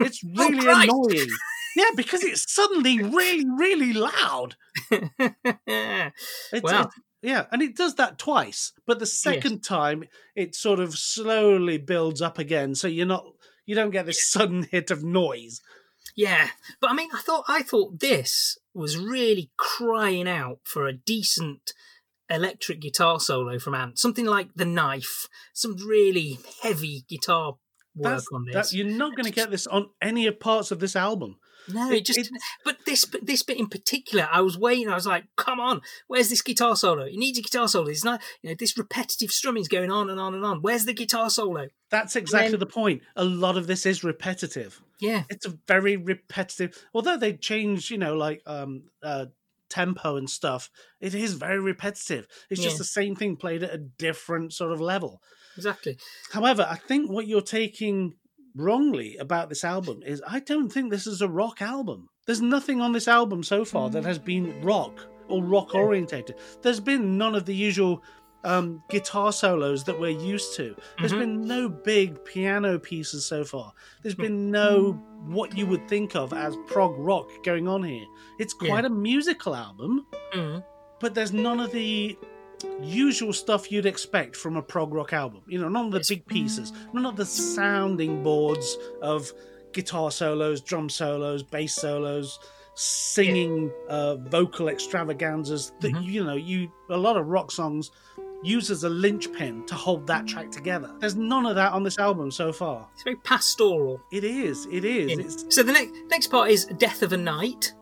It's oh, really Christ. annoying. Yeah, because it's suddenly really, really loud. It's, Wow. it's- yeah, and it does that twice, but the second time it sort of slowly builds up again, so you're not you don't get this sudden hit of noise. Yeah, but I mean, I thought I thought this was really crying out for a decent electric guitar solo from Ant, something like the knife, some really heavy guitar work That's, on that, this. you're not going to get this on any of parts of this album. No, it- just. it's- But this, but this bit in particular, I was waiting. I was like, "Come on, where's this guitar solo? It needs a guitar solo. It's not, you know, this repetitive strumming's going on and on and on. Where's the guitar solo? That's exactly then- the point. A lot of this is repetitive. Yeah, It's a very repetitive. Although they change, you know, like um uh tempo and stuff, it is very repetitive. It's just the same thing played at a different sort of level. exactly. However, I think what you're taking wrongly about this album is I don't think this is a rock album. There's nothing on this album so far that has been rock or rock orientated. There's been none of the usual um, guitar solos that we're used to. There's Mhm. been no big piano pieces so far. There's been no what you would think of as prog rock going on here. It's Yeah. quite a musical album, Mm. but there's none of the usual stuff you'd expect from a prog rock album. You know, none of the big pieces, none of the sounding boards of guitar solos, drum solos, bass solos, singing uh, vocal extravaganzas that Mhm. you know you a lot of rock songs use as a linchpin to hold that track together. There's none of that on this album so far. It's very pastoral. It is. It is. It's So the next next part is Death of a Knight.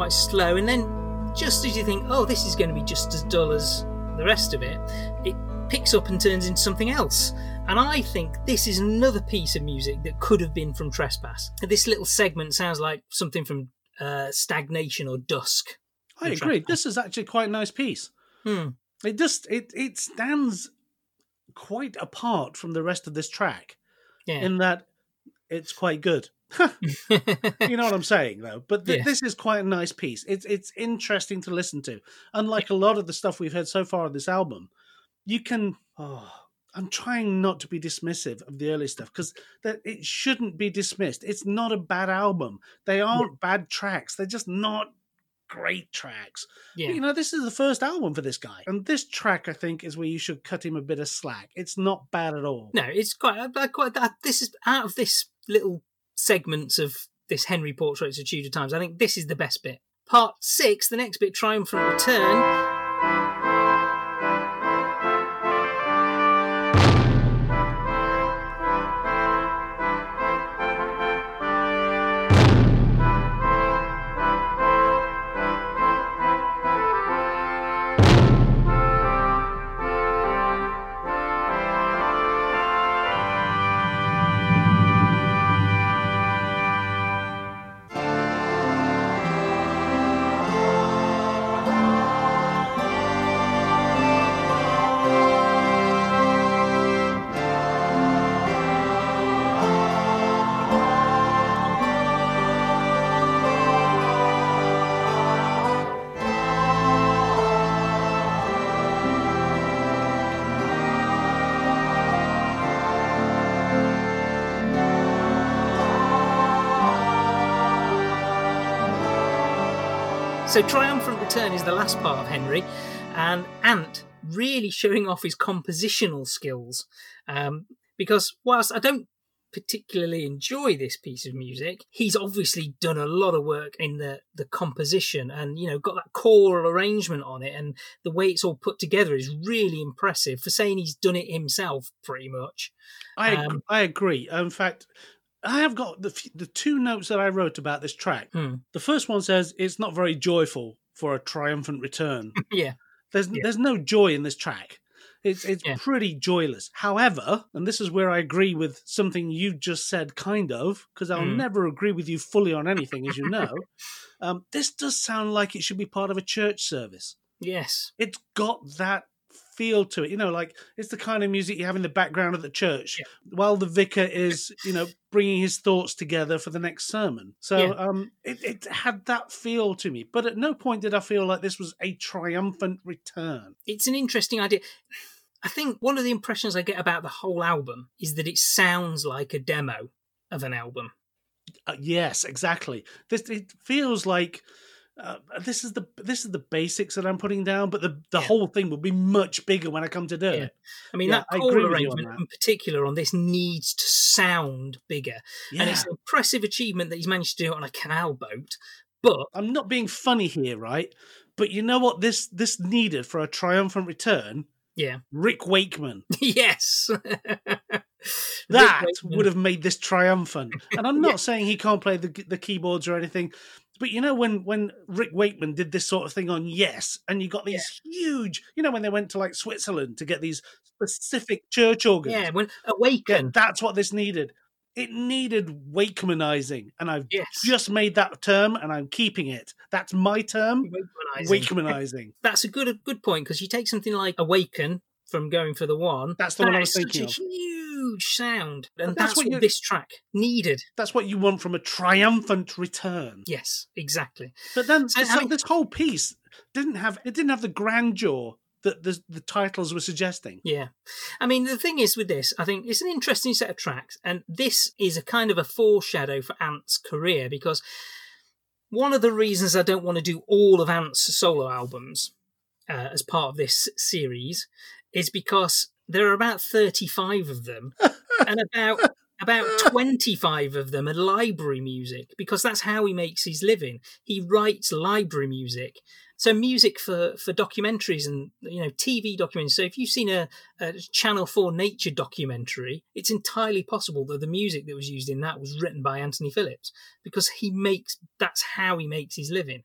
Quite slow, and then just as you think, oh, this is going to be just as dull as the rest of it, it picks up and turns into something else. And I think this is another piece of music that could have been from Trespass. This little segment sounds like something from uh, Stagnation or Dusk. I agree. This is actually quite a nice piece. Hmm. It just it it stands quite apart from the rest of this track Yeah. in that it's quite good. you know what I'm saying, though. But th- Yeah. this is quite a nice piece. It's it's interesting to listen to. Unlike a lot of the stuff we've heard so far on this album, you can. Oh, I'm trying not to be dismissive of the early stuff because that it shouldn't be dismissed. It's not a bad album. They aren't bad tracks. They're just not great tracks. Yeah. You know, this is the first album for this guy, and this track I think is where you should cut him a bit of slack. It's not bad at all. No, it's quite, quite. that- This is out of this little segments of this Henry Portraits of Tudor Times. I think this is the best bit. Part six, the next bit, Triumphant Return. So Triumphant Return is the last part of Henry, and Ant really showing off his compositional skills. Um, because whilst I don't particularly enjoy this piece of music, he's obviously done a lot of work in the the composition, and you know got that choral arrangement on it, and the way it's all put together is really impressive. For saying he's done it himself, pretty much. I Um, I agree. In fact, I have got the f- the two notes that I wrote about this track. Hmm. The first one says it's not very joyful for a triumphant return. Yeah, There's Yeah. there's no joy in this track. It's it's Yeah. pretty joyless. However, and this is where I agree with something you just said, kind of, because I'll Mm. never agree with you fully on anything, as you know. um, this does sound like it should be part of a church service. yes, It's got that feel to it. You know, like it's the kind of music you have in the background of the church Yeah. while the vicar is, you know, bringing his thoughts together for the next sermon. So Yeah. um, it, it had that feel to me. But at no point did I feel like this was a triumphant return. it's an interesting idea. I think one of the impressions I get about the whole album is that it sounds like a demo of an album. Uh, yes, exactly. This it feels like uh, this is the this is the basics that I'm putting down, but the the Yeah. whole thing will be much bigger when I come to do Yeah. it. I mean, Yeah, that I choral agree with you arrangement that. in particular on this needs to sound bigger. Yeah. And it's an impressive achievement that he's managed to do it on a canal boat. But I'm not being funny here, right? But you know what this this needed for a triumphant return? yeah, Rick Wakeman. yes. That would have made this triumphant. And I'm not saying he can't play the the keyboards or anything, but you know when when Rick Wakeman did this sort of thing on Yes, and you got these huge, you know when they went to like Switzerland to get these specific church organs. Yeah, when Yeah, Awaken. that's what this needed. It needed Wakemanizing, and I've Yes. just made that term, and I'm keeping it. That's my term. Wakemanizing. Wakemanizing. That's a good good point because you take something like Awaken from Going for the One. That's the one I was is such thinking a of. huge sound, and that's, that's what what, this track needed. That's what you want from a triumphant return. Yes, exactly. But then So, mean- this whole piece didn't have it didn't have the grandeur that the, the titles were suggesting. Yeah. I mean, the thing is with this, I think it's an interesting set of tracks, and this is a kind of a foreshadow for Ant's career because one of the reasons I don't want to do all of Ant's solo albums uh, as part of this series is because there are about 35 of them, and about about 25 of them are library music because that's how he makes his living. He writes library music. So music for, for documentaries and you know TV documentaries. So if you've seen a, a Channel 4 nature documentary, it's entirely possible that the music that was used in that was written by Anthony Phillips because he makes that's how he makes his living.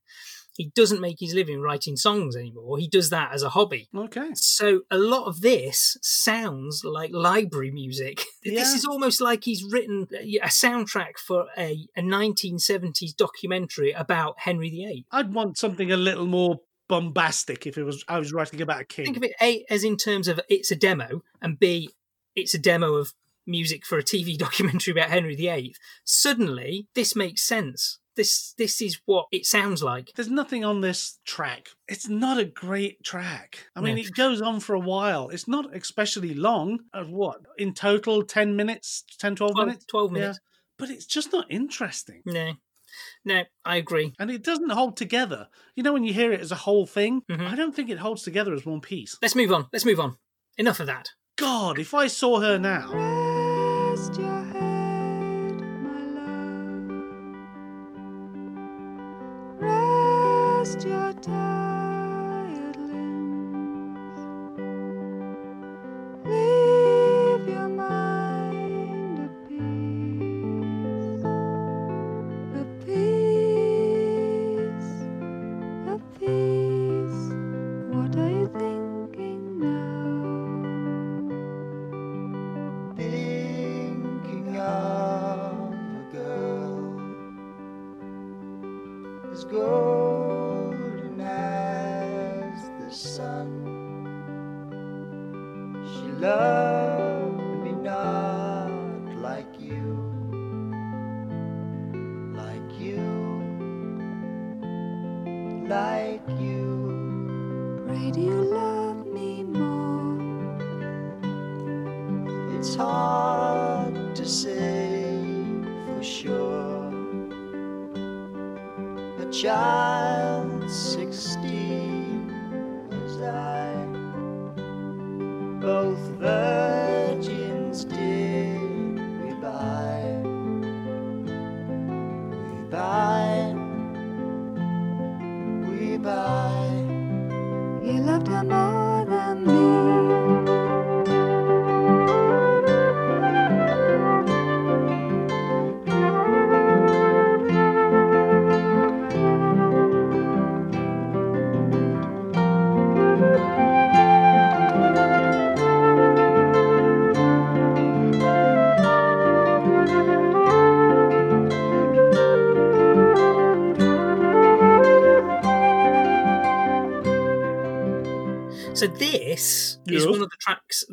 He doesn't make his living writing songs anymore. He does that as a hobby. Okay. So a lot of this sounds like library music. Yeah. This is almost like he's written a soundtrack for a, a 1970s documentary about Henry VIII. I'd want something a little more bombastic if it was I was writing about a king. Think of it A as in terms of it's a demo, and B it's a demo of music for a TV documentary about Henry VIII. Suddenly, this makes sense. This this is what it sounds like. There's nothing on this track. It's not a great track. I mean, No. it goes on for a while. It's not especially long. Of what? In total, 10 minutes, 10, 12 12, minutes? 12 Yeah. minutes. But it's just not interesting. No, no, I agree. And it doesn't hold together. You know, when you hear it as a whole thing, Mhm. I don't think it holds together as one piece. Let's move on. Let's move on. Enough of that. God, if I saw her now. Rest your tired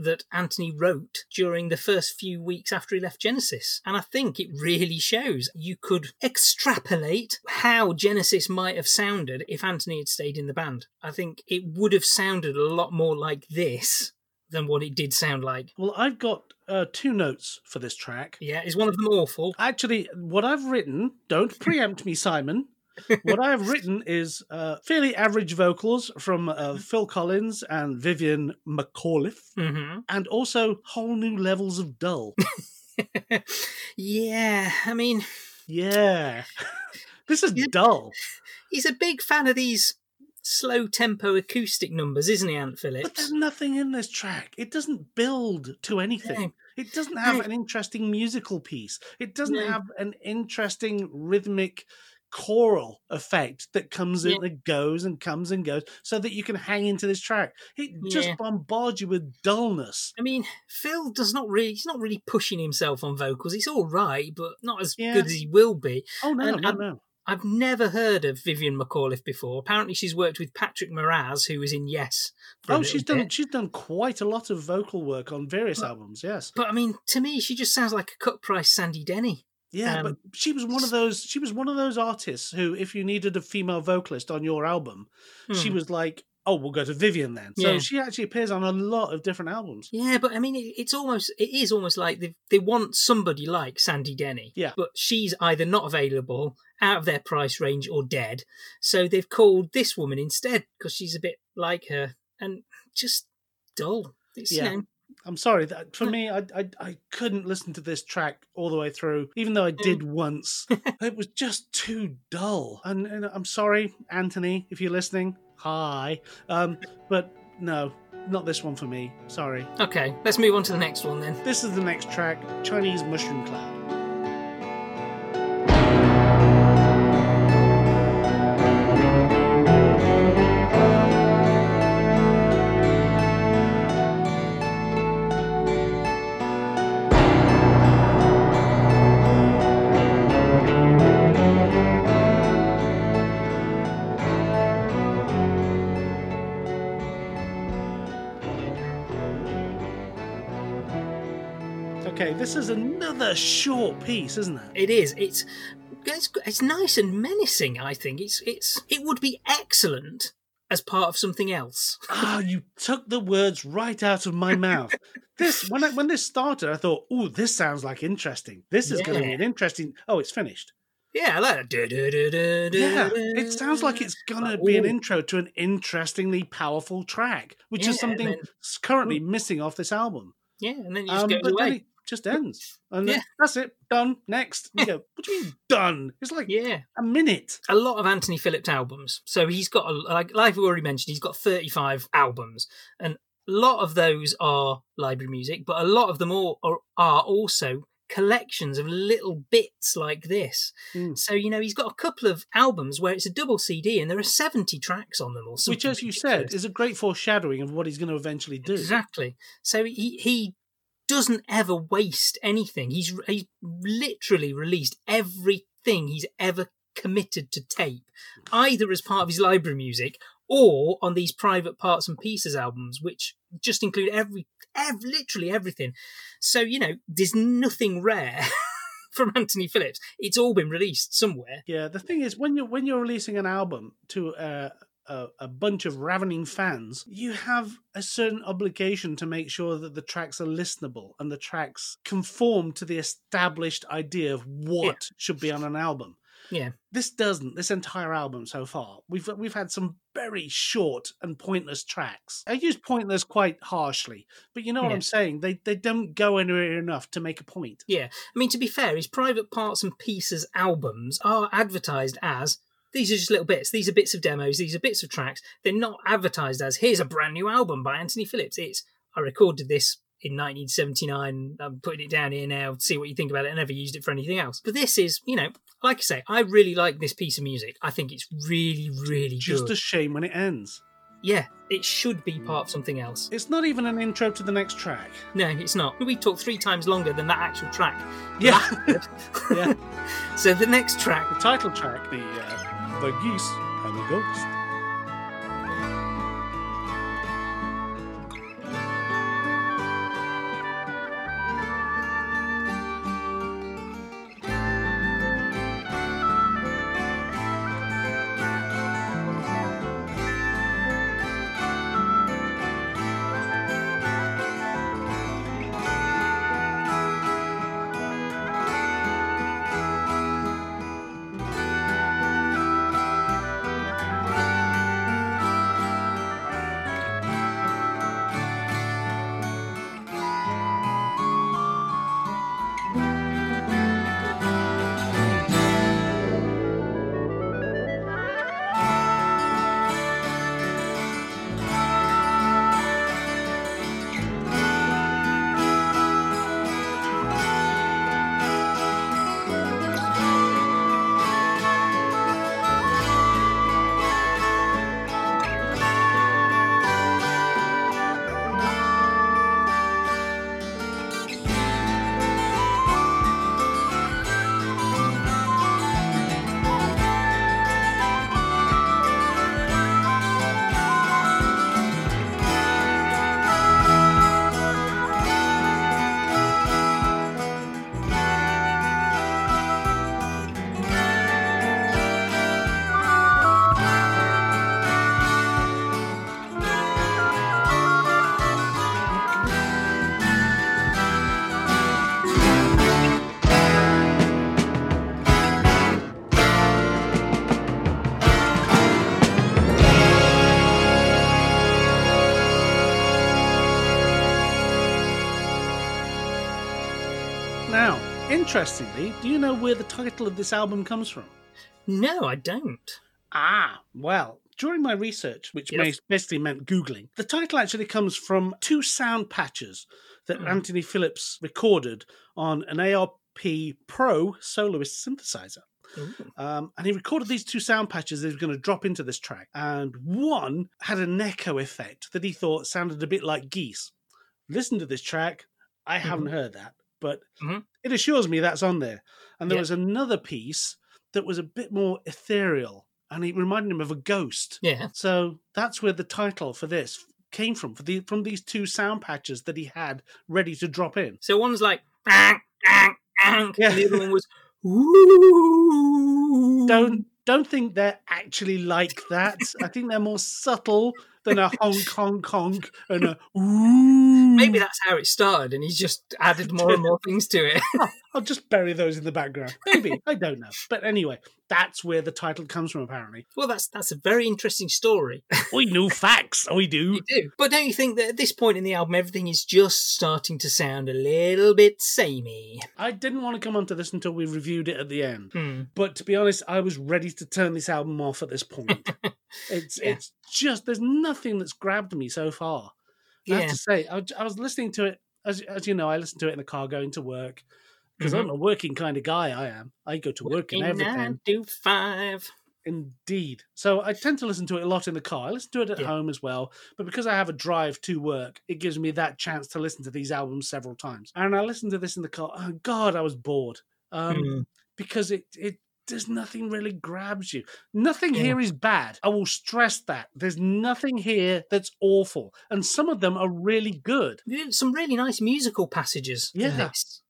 that Anthony wrote during the first few weeks after he left Genesis. And I think it really shows. You could extrapolate how Genesis might have sounded if Anthony had stayed in the band. I think it would have sounded a lot more like this than what it did sound like. Well, I've got uh, two notes for this track. Yeah, is one of them awful? Actually, what I've written, don't preempt me, Simon. What I have written is uh, fairly average vocals from uh, Phil Collins and Vivian McAuliffe, hmm and also whole new levels of dull. yeah, I mean, Yeah. this is dull. he's a big fan of these slow tempo acoustic numbers, isn't he, Ant Phillips? But there's nothing in this track. It doesn't build to anything. No. It doesn't have No. an interesting musical piece. It doesn't No. have an interesting rhythmic choral effect that comes in Yeah. and goes and comes and goes so that you can hang into this track. It just bombards you with dullness. I mean, Phil does not really, he's not really pushing himself on vocals. He's all right, but not as Yeah. good as he will be. Oh no, And no, no. I've never heard of Vivian McAuliffe before. Apparently, she's worked with Patrick Moraz, who was in Yes. Oh, she's done bit. she's done quite a lot of vocal work on various But- albums, yes. But I mean, to me, she just sounds like a cut price Sandy Denny. Yeah, Um, but she was one of those. She was one of those artists who, if you needed a female vocalist on your album, she Hmm. was like, "Oh, we'll go to Vivian then." So Yeah. she actually appears on a lot of different albums. Yeah, but I mean, it, it's almost it is almost like they they want somebody like Sandy Denny. Yeah. But she's either not available, out of their price range, or dead. So they've called this woman instead because she's a bit like her and just dull. It's Yeah. you know I'm sorry. That, for me, I, I I couldn't listen to this track all the way through, even though I did once. it was just too dull. And, and I'm sorry, Anthony, if you're listening. Hi. Um, but no, not this one for me. Sorry. Okay, let's move on to the next one then. This is the next track, Chinese Mushroom Cloud. This is another short piece, isn't it? It is. It's it's, it's nice and menacing. I think it's it's it would be excellent as part of something else. Ah, you took the words right out of my mouth. this when I, when this started, I thought, "Oh, this sounds like interesting. This is going to be an interesting." Oh, it's finished. Yeah, I like that. Yeah, it sounds like it's going to Like, be an intro to an interestingly powerful track, which Yeah, is something then- currently missing off this album. Yeah, and then you just Um, then away. it just ends, and Yeah. that's it. Done. Next. You go. What do you mean done? It's like Yeah, a minute. a lot of Anthony Phillips albums. So he's got, a, like, like we already mentioned, he's got 35 albums, and a lot of those are library music, but a lot of them all are, are also collections of little bits like this. Mm. So you know he's got a couple of albums where it's a double CD and there are 70 tracks on them, or something. Which, as you ridiculous. said, is a great foreshadowing of what he's going to eventually do. Exactly. So he he doesn't ever waste anything. He's he's literally released everything he's ever committed to tape, either as part of his library music or on these private parts and pieces albums, which just include every, ev- literally everything. So you know, there's nothing rare. From Anthony Phillips, it's all been released somewhere. Yeah, the thing is, when you're when you're releasing an album to uh, a a bunch of ravening fans, you have a certain obligation to make sure that the tracks are listenable and the tracks conform to the established idea of what should be on an album. Yeah, This doesn't. This entire album so far, we've we've had some very short and pointless tracks. I use pointless quite harshly, but you know what Yeah. I'm saying. They they don't go anywhere enough to make a point. Yeah, I mean to be fair, his private parts and pieces albums are advertised as these are just little bits. These are bits of demos. These are bits of tracks. They're not advertised as here's a brand new album by Anthony Phillips. It's I recorded this in 1979. I'm putting it down here now. To see what you think about it. I never used it for anything else. But this is, you know, like I say, I really like this piece of music. I think it's really, really good. Just good. a shame when it ends. Yeah, it should be part of something else. It's not even an intro to the next track. No, it's not. We talked three times longer than that actual track. Yeah, yeah. So the next track The title track, the uh, the geese and the ghost. Interestingly, do you know where the title of this album comes from? No, I don't. Ah, well, during my research, which Yes. basically meant Googling, the title actually comes from two sound patches that Hmm. Anthony Phillips recorded on an ARP Pro soloist synthesizer. Um, and he recorded these two sound patches that he was going to drop into this track. And one had an echo effect that he thought sounded a bit like geese. Listen to this track. I haven't heard that, but Mhm. it assures me that's on there. And there Yeah. was another piece that was a bit more ethereal and it reminded him of a ghost. Yeah. So that's where the title for this came from, for the, from these two sound patches that he had ready to drop in. So one's like, "Ank, ank, ank," Yeah. and the other one was, "Ooh." don't don't think they're actually like that. I think they're more subtle than a honk honk honk and a ooh. Maybe that's how it started, and he's just added more and more things to it. I'll just bury those in the background. Maybe I don't know, but anyway, that's where the title comes from. Apparently, well, that's that's a very interesting story. we know facts. We do. You do, but don't you think that at this point in the album, everything is just starting to sound a little bit samey? I didn't want to come onto this until we reviewed it at the end. Hmm. But to be honest, I was ready to turn this album off at this point. it's Yeah. it's just there's nothing that's grabbed me so far. I have Yeah, to say, I, I was listening to it as as you know, I listened to it in the car going to work because Mhm. I'm a working kind of guy. I am. I go to work and everything. nine to five. Indeed. So I tend to listen to it a lot in the car. I listen to it at Yeah. home as well. But because I have a drive to work, it gives me that chance to listen to these albums several times. And I listened to this in the car. Oh God, I was bored. Um, Hmm. because it it there's nothing really grabs you. Nothing Yeah. here is bad. I will stress that. There's nothing here that's awful. And some of them are really good. Some really nice musical passages. Yeah. this.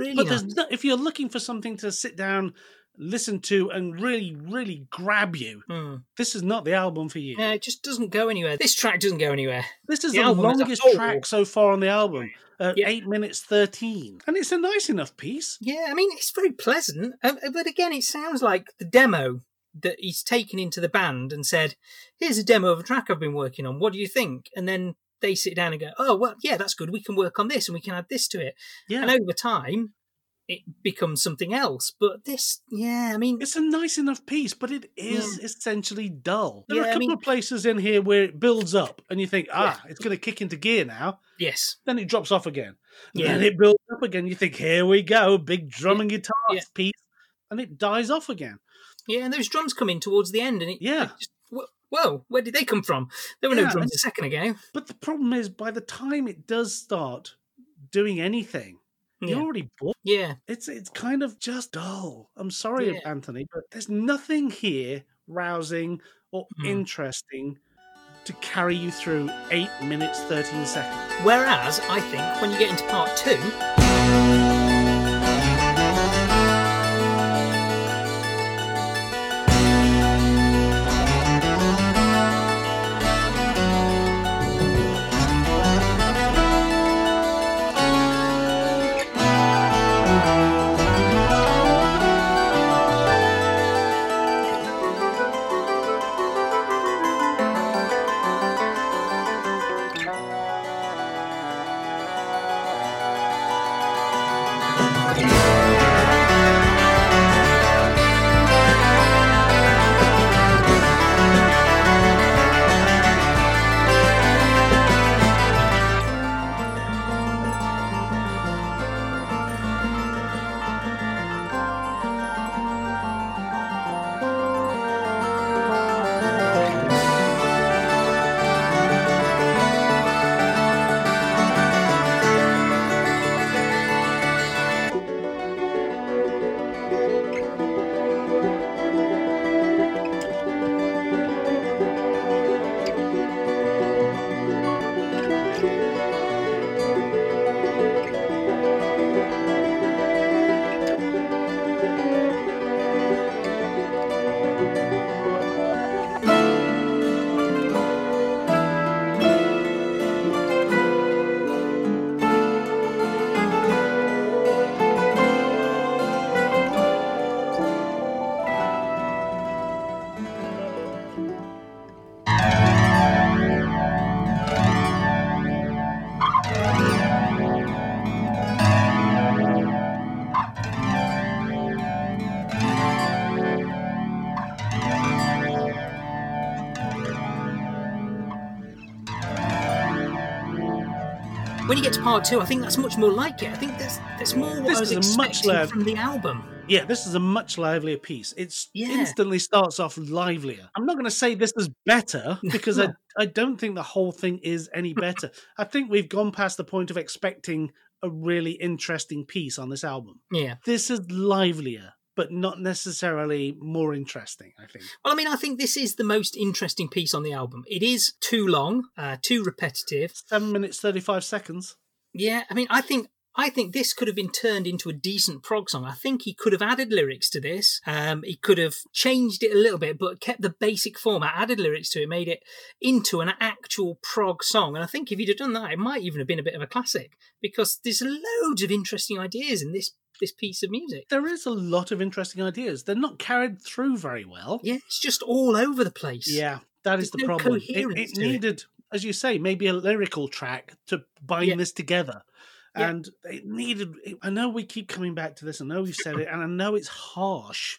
Really But there's no, if you're looking for something to sit down, listen to, and really, really grab you, Hmm. this is not the album for you. Yeah, it just doesn't go anywhere. This track doesn't go anywhere. This is The the, album as a longest whole- track so far on the album, uh, Yeah. eight minutes thirteen, and it's a nice enough piece. Yeah, I mean, it's very pleasant. Um, but again, it sounds like the demo that he's taken into the band and said, Here's a demo of a track I've been working on. What do you think? And then they sit down and go, Oh, well, yeah, that's good. We can work on this and we can add this to it. Yeah, And over time, it becomes something else. But this, yeah, I mean, it's a nice enough piece, but it is essentially dull. There are a a I couple mean- of places in here where it builds up, and you think, ah, it's going to kick into gear now. yes. Then it drops off again. Yeah. Then it builds up again. You think, here we go, big drum and guitar Yeah. piece, and it dies off again. Yeah, and those drums come in towards the end. And it, Yeah. it just, whoa, where did they come from? There were no drums a second ago. But the problem is, by the time it does start doing anything, you're already bored. Yeah. It's it's kind of just dull. I'm sorry, Yeah. Anthony, but there's nothing here rousing or Hmm. interesting to carry you through eight minutes thirteen seconds. Whereas I think when you get into part two, you get to part two, I think that's much more like it. I think that's that's more what This I was is a much expecting lav- from the album. Yeah, this is a much livelier piece. It Yeah. instantly starts off livelier. I'm not going to say this is better because I, I don't think the whole thing is any better. I think we've gone past the point of expecting a really interesting piece on this album. Yeah. This is livelier, but not necessarily more interesting, I think. Well, I mean, I think this is the most interesting piece on the album. It is too long, uh, too repetitive. Seven minutes, 35 seconds. Yeah, I mean, I think I think this could have been turned into a decent prog song. I think he could have added lyrics to this. Um, he could have changed it a little bit, but kept the basic format, added lyrics to it, made it into an actual prog song. And I think if he'd have done that, it might even have been a bit of a classic because there's loads of interesting ideas in this this piece of music. There is a lot of interesting ideas. They're not carried through very well. Yeah, it's just all over the place. Yeah, that is There's the no problem. It, it to it. needed, as you say, maybe a lyrical track to bind Yeah. this together. Yeah. And it needed. I know we keep coming back to this. I know we've said it, and I know it's harsh.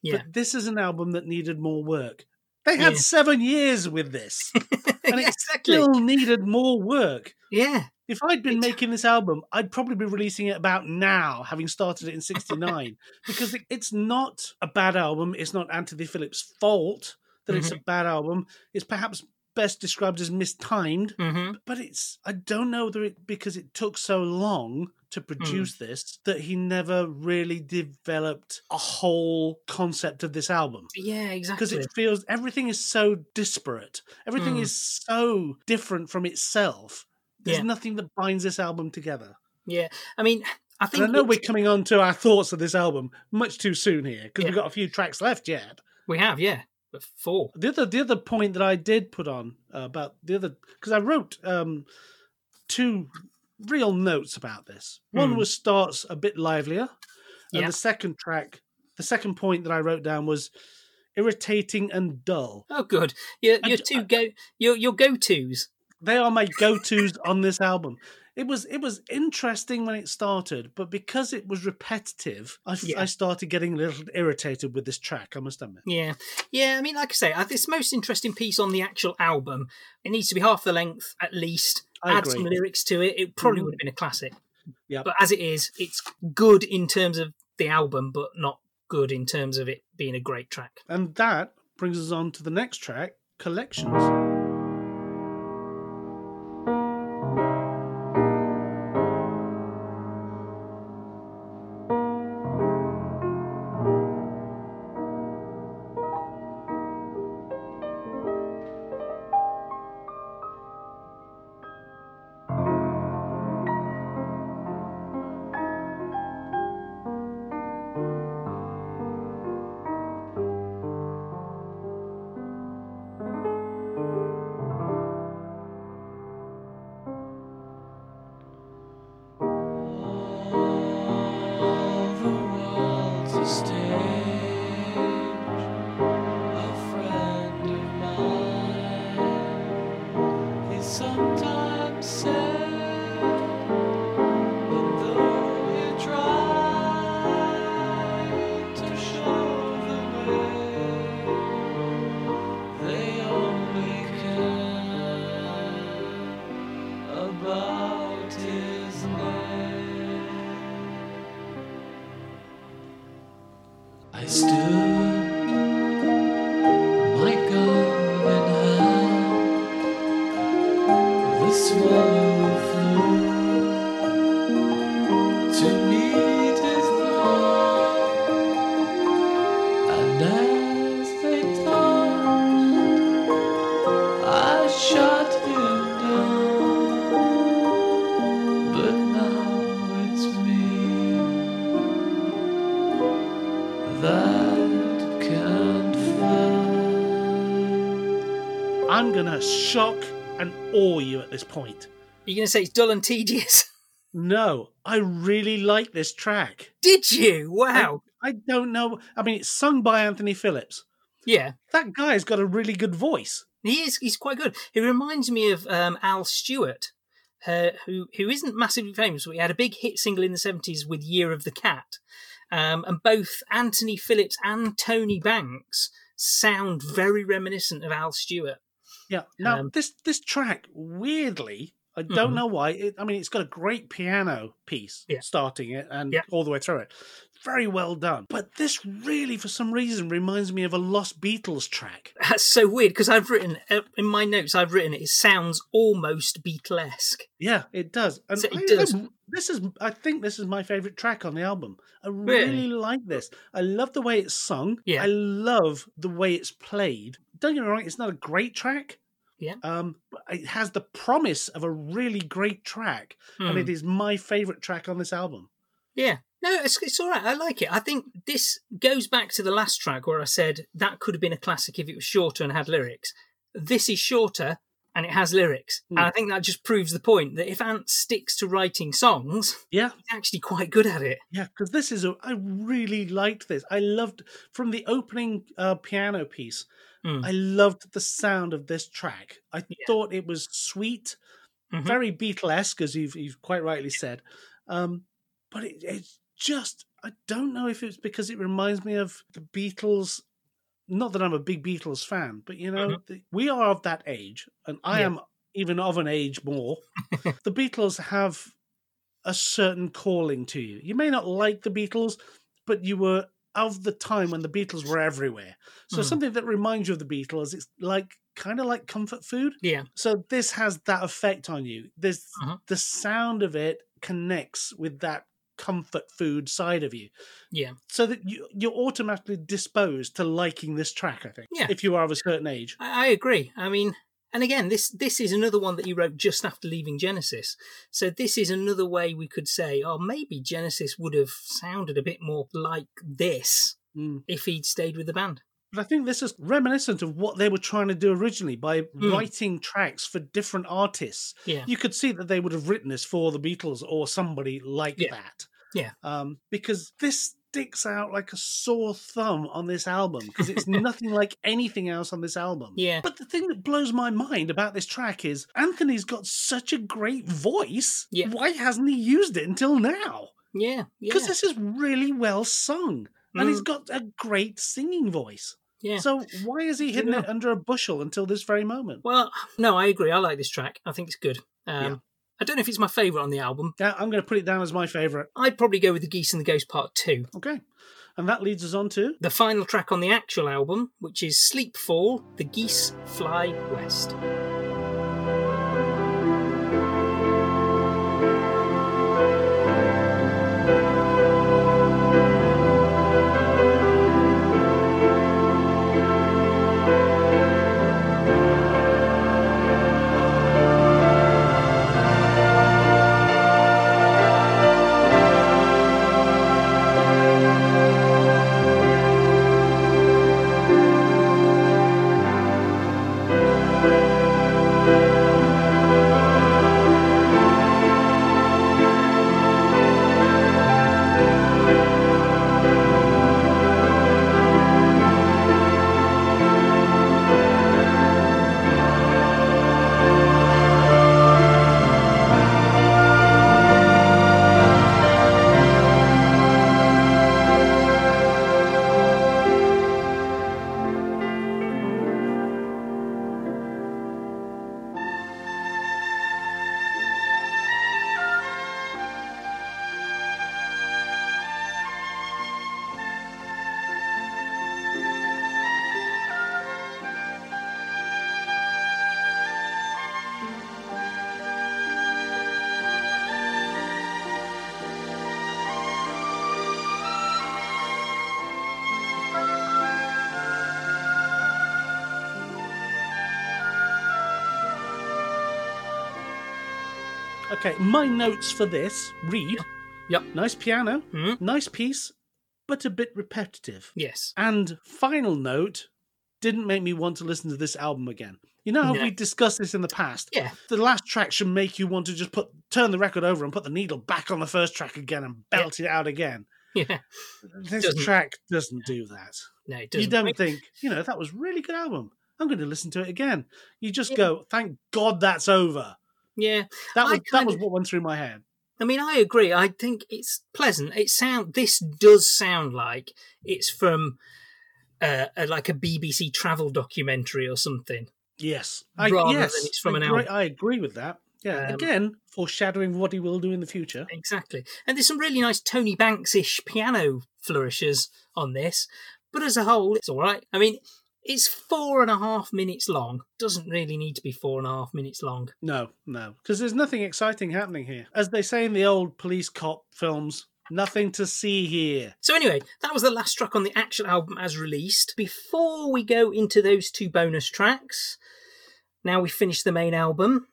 Yeah. But this is an album that needed more work. They had Yeah. seven years with this, and it exactly. still needed more work. Yeah. If I'd been making this album, I'd probably be releasing it about now, having started it in '69, because it's not a bad album. It's not Anthony Phillips' fault that it's a Mm-hmm. bad album. It's perhaps best described as mistimed, hmm but it's I don't know whether it because it took so long to produce this that he never really developed a whole concept of this album Yeah, exactly. because it feels everything is so disparate. Everything Mm. is so different from itself. There's Yeah. nothing that binds this album together. Yeah, I mean, I think And I know we're coming on to our thoughts of this album much too soon here because Yeah. we've got a few tracks left yet. we have, yeah, but four. The other, the other point that I did put on uh, about the other because I wrote um, two real notes about this. One Hmm. was starts a bit livelier, and Yeah. the second track, the second point that I wrote down was irritating and dull. Oh, good. Your I your two go your your go tos. They are my go-tos on this album. It was it was interesting when it started, but because it was repetitive, I, Yeah. I started getting a little irritated with this track. I must admit. Yeah, yeah. I mean, like I say, uh, this most interesting piece on the actual album. It needs to be half the length at least. I Add agree. some lyrics to it. It probably Mhm. would have been a classic. Yep. But as it is, it's good in terms of the album, but not good in terms of it being a great track. And that brings us on to the next track, Collections. This point. Are you going to say it's dull and tedious? No, I really like this track. Did you? Wow. I don't know. I mean, it's sung by Anthony Phillips. Yeah. That guy's got a really good voice. He is. He's quite good. He reminds me of um, Al Stewart, uh, who who isn't massively famous, but he had a big hit single in the seventies with "Year of the Cat," um, and both Anthony Phillips and Tony Banks sound very reminiscent of Al Stewart. Yeah. Now Um, this this track, weirdly, I don't Mhm. know why. It, I mean, it's got a great piano piece Yeah. starting it and Yeah. all the way through it. Very well done. But this really, for some reason, reminds me of a Lost Beatles track. That's so weird because I've written uh, in my notes. I've written it sounds almost Beatlesque. Yeah, it does. And So it I- does. I- this is, I think, this is my favorite track on the album. I Really? really like this. I love the way it's sung. Yeah. I love the way it's played. Don't get me wrong; it's not a great track. Yeah. Um, it has the promise of a really great track, and Hmm. it is my favorite track on this album. Yeah. No, it's, it's all right. I like it. I think this goes back to the last track where I said that could have been a classic if it was shorter and had lyrics. This is shorter and it has lyrics. Hmm. And I think that just proves the point that if Ant sticks to writing songs, Yeah, he's actually quite good at it. yeah, because this is a. I really liked this. I loved from the opening uh, piano piece. Hmm. I loved the sound of this track. I Yeah. thought it was sweet, Mhm. very Beatlesque, as you've, you've quite rightly said. Um, but it, it's just, I don't know if it's because it reminds me of the Beatles. Not that I'm a big Beatles fan, but you know, the, we are of that age, and I Mm-hmm. Yeah. am even of an age more. the Beatles have a certain calling to you. You may not like the Beatles, but you were of the time when the Beatles were everywhere. So Mm. something that reminds you of the Beatles, it's like kind of like comfort food. Yeah. So this has that effect on you. There's Mhm. the sound of it connects with that comfort food side of you. Yeah. So that you you're automatically disposed to liking this track, I think. Yeah. If you are of a certain age. I, I agree. I mean, and again, this this is another one that he wrote just after leaving Genesis. So this is another way we could say, oh, maybe Genesis would have sounded a bit more like this Mm. if he'd stayed with the band. But I think this is reminiscent of what they were trying to do originally by Mm. writing tracks for different artists. Yeah. You could see that they would have written this for the Beatles or somebody like Yeah. that. Yeah. Um, because this sticks out like a sore thumb on this album because it's nothing like anything else on this album. Yeah. But the thing that blows my mind about this track is Anthony's got such a great voice. Yeah. Why hasn't he used it until now? Yeah. Yeah. Because this is really well sung. And he's got a great singing voice. Yeah. So why is he hidden it under a bushel until this very moment? Well, no, I agree. I like this track. I think it's good. Um, Yeah. I don't know if it's my favourite on the album. Yeah, I'm going to put it down as my favourite. I'd probably go with The Geese and the Ghost Part 2. Okay. And that leads us on to The final track on the actual album, which is Sleepfall, The Geese Fly West. Okay, my notes for this read Yep. nice piano, Mhm. nice piece, but a bit repetitive. Yes. And final note didn't make me want to listen to this album again. You know how No. we discussed this in the past? Yeah. The last track should make you want to just put turn the record over and put the needle back on the first track again and belt it out again. Yeah. This Doesn't. track doesn't do that. No, it doesn't. You don't think, you know, that was a really good album. I'm going to listen to it again. You just Yeah. go, thank God that's over. Yeah. That was that was what went through my head. I mean, I agree. I think it's pleasant. It sound. This does sound like it's from uh, a, like a BBC travel documentary or something. Yes, I, Rather yes, than it's from I an agree, album. I agree with that. Yeah, Um, again, foreshadowing what he will do in the future. Exactly. And there's some really nice Tony Banks ish piano flourishes on this. But as a whole, it's all right. I mean, it's four and a half minutes long. Doesn't really need to be four and a half minutes long. No, no, because there's nothing exciting happening here. As they say in the old police cop films, nothing to see here. So, anyway, that was the last track on the actual album as released. Before we go into those two bonus tracks, now we finished the main album.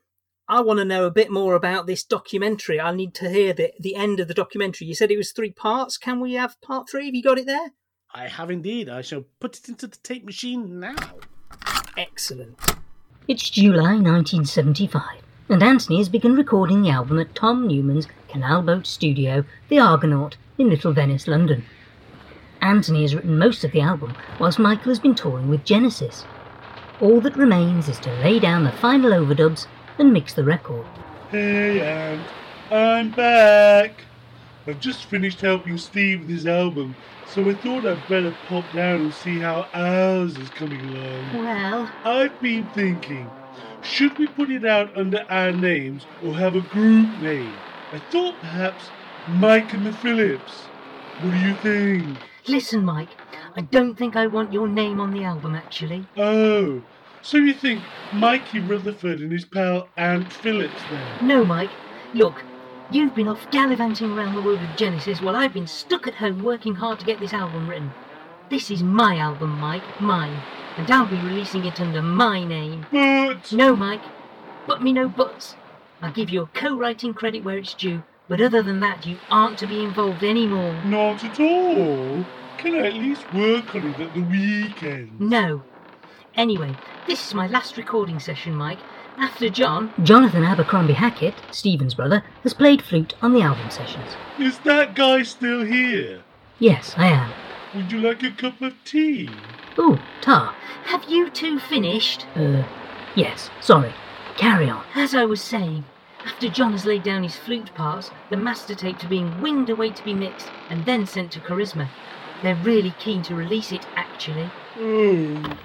I want to know a bit more about this documentary. I need to hear the, the end of the documentary. You said it was three parts. Can we have part three? Have you got it there? I have indeed. I shall put it into the tape machine now. Excellent. It's July 1975, and Anthony has begun recording the album at Tom Newman's Canal Boat Studio, The Argonaut, in Little Venice, London. Anthony has written most of the album, whilst Michael has been touring with Genesis. All that remains is to lay down the final overdubs and mix the record. Hey, Ant, I'm back. I've just finished helping Steve with his album, so I thought I'd better pop down and see how ours is coming along. Well, I've been thinking, should we put it out under our names or have a group name? I thought perhaps Mike and the Phillips. What do you think? listen, Mike. I don't think I want your name on the album, actually. Oh, so you think Mikey Rutherford and his pal Ant Phillips then? No, Mike. Look, you've been off gallivanting around the world with Genesis while I've been stuck at home working hard to get this album written. This is my album, Mike, mine, and I'll be releasing it under my name. But No, Mike. But me no buts. I'll give you a co-writing credit where it's due, but other than that, you aren't to be involved anymore. not at all. Can I at least work on it at the weekend? No. Anyway, this is my last recording session, Mike. After John, Jonathan Abercrombie Hackett, Stephen's brother, has played flute on the album sessions. Is that guy still here? Yes, I am. Would you like a cup of tea? Ooh, tar. have you two finished? Uh, yes, sorry. Carry on. As I was saying, after John has laid down his flute parts, the master tapes are being winged away to be mixed and then sent to Charisma. They're really keen to release it, actually. Oh,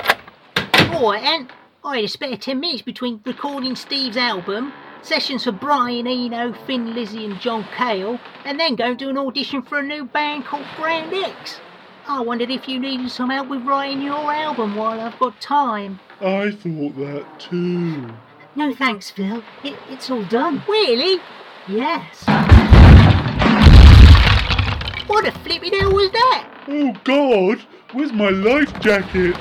Alright, then. I had a spare 10 minutes between recording Steve's album, sessions for Brian Eno, Thin Lizzy, and John Cale, and then going to an audition for a new band called Brand X. I wondered if you needed some help with writing your album while I've got time. I thought that too. No thanks, Phil. It, it's all done. Really? Yes. What a flippin' hell was that? Oh God, where's my life jacket?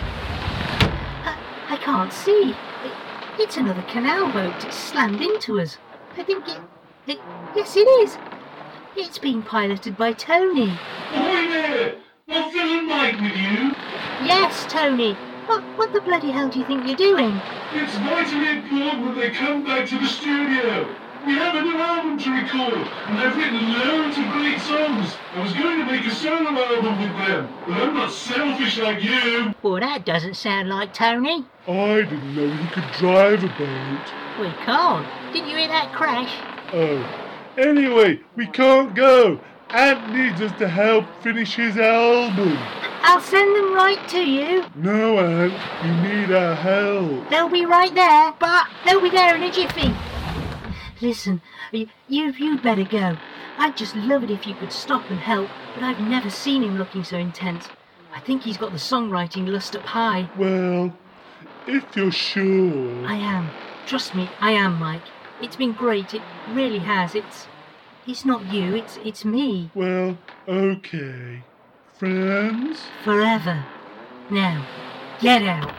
Can't see. It, it's another canal boat. It's slammed into us. I think it, it. Yes, it is. It's being piloted by Tony. Hi there! Phil and Mike with you. Yes, Tony. What, what the bloody hell do you think you're doing? It's vitally important that they come back to the studio. We have a new album to record, and I've written loads of great songs. I was going to make a solo album with them, but I'm not selfish like you. Well, that doesn't sound like Tony. I didn't know he could drive a boat. We can't. Didn't you hear that crash? Oh. Anyway, we can't go. Ant needs us to help finish his album. I'll send them right to you. No, Ant, you need our help. They'll be right there, but they'll be there in a jiffy. Listen, you, you you'd better go. I'd just love it if you could stop and help, but I've never seen him looking so intense. I think he's got the songwriting lust up high. Well, if you're sure. I am. Trust me, I am, Mike. It's been great. It really has. It's it's not you. It's it's me. Well, okay. Friends? Forever. Now, get out.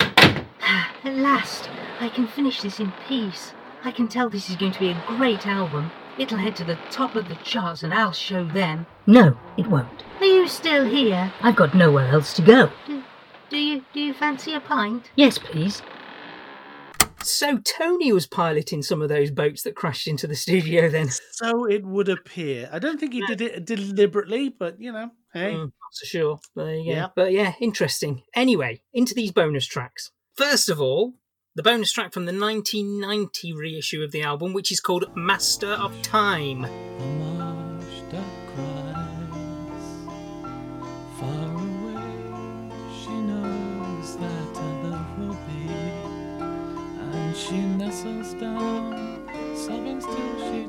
At last, I can finish this in peace. I can tell this is going to be a great album. It'll head to the top of the charts and I'll show them. No, it won't. Are you still here? I've got nowhere else to go. Do do you do you fancy a pint? Yes, please. So Tony was piloting some of those boats that crashed into the studio then. So it would appear. I don't think he did it deliberately, but you know, hey. Mm, not so sure. There you go. Yeah. But yeah, interesting. Anyway, into these bonus tracks. First of all, the bonus track from the 1990 reissue of the album, which is called Master of Time. She nestles down Sobbing still, she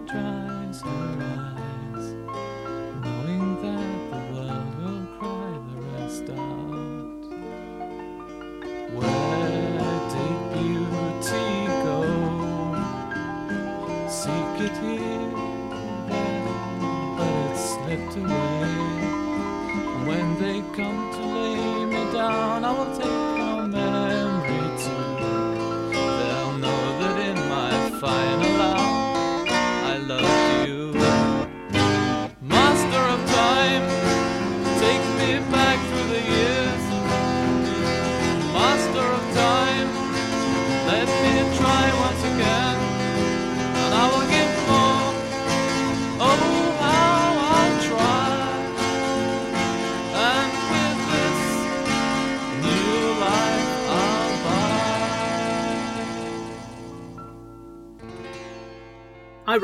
they come to lay me down,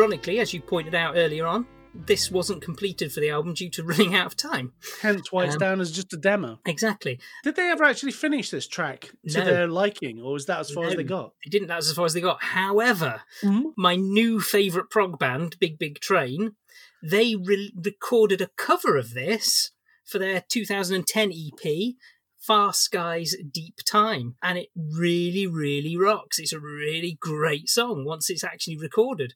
Ironically, as you pointed out earlier on, this wasn't completed for the album due to running out of time. Hence why it's Um, down as just a demo. Exactly. Did they ever actually finish this track to No. their liking, or was that as far as they got? It didn't. That's as far as they got. However, Mhm. my new favourite prog band, Big Big Train, they re- recorded a cover of this for their 2010 EP, Far Skies Deep Time, and it really, really rocks. It's a really great song once it's actually recorded.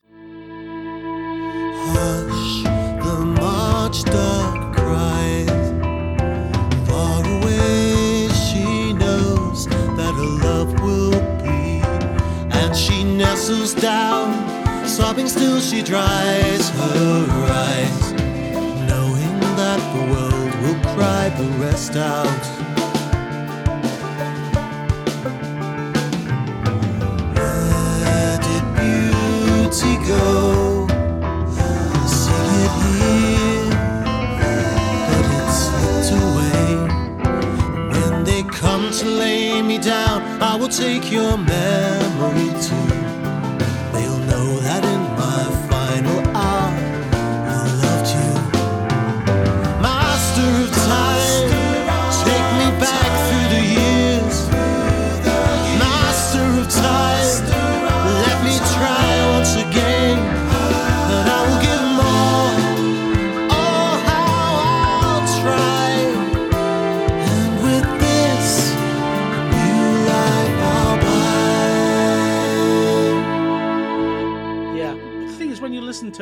Nestles down, sobbing still, she dries her eyes. Knowing that the world will cry the rest out. Where did beauty go? Come to lay me down, I will take your memory too. They'll know that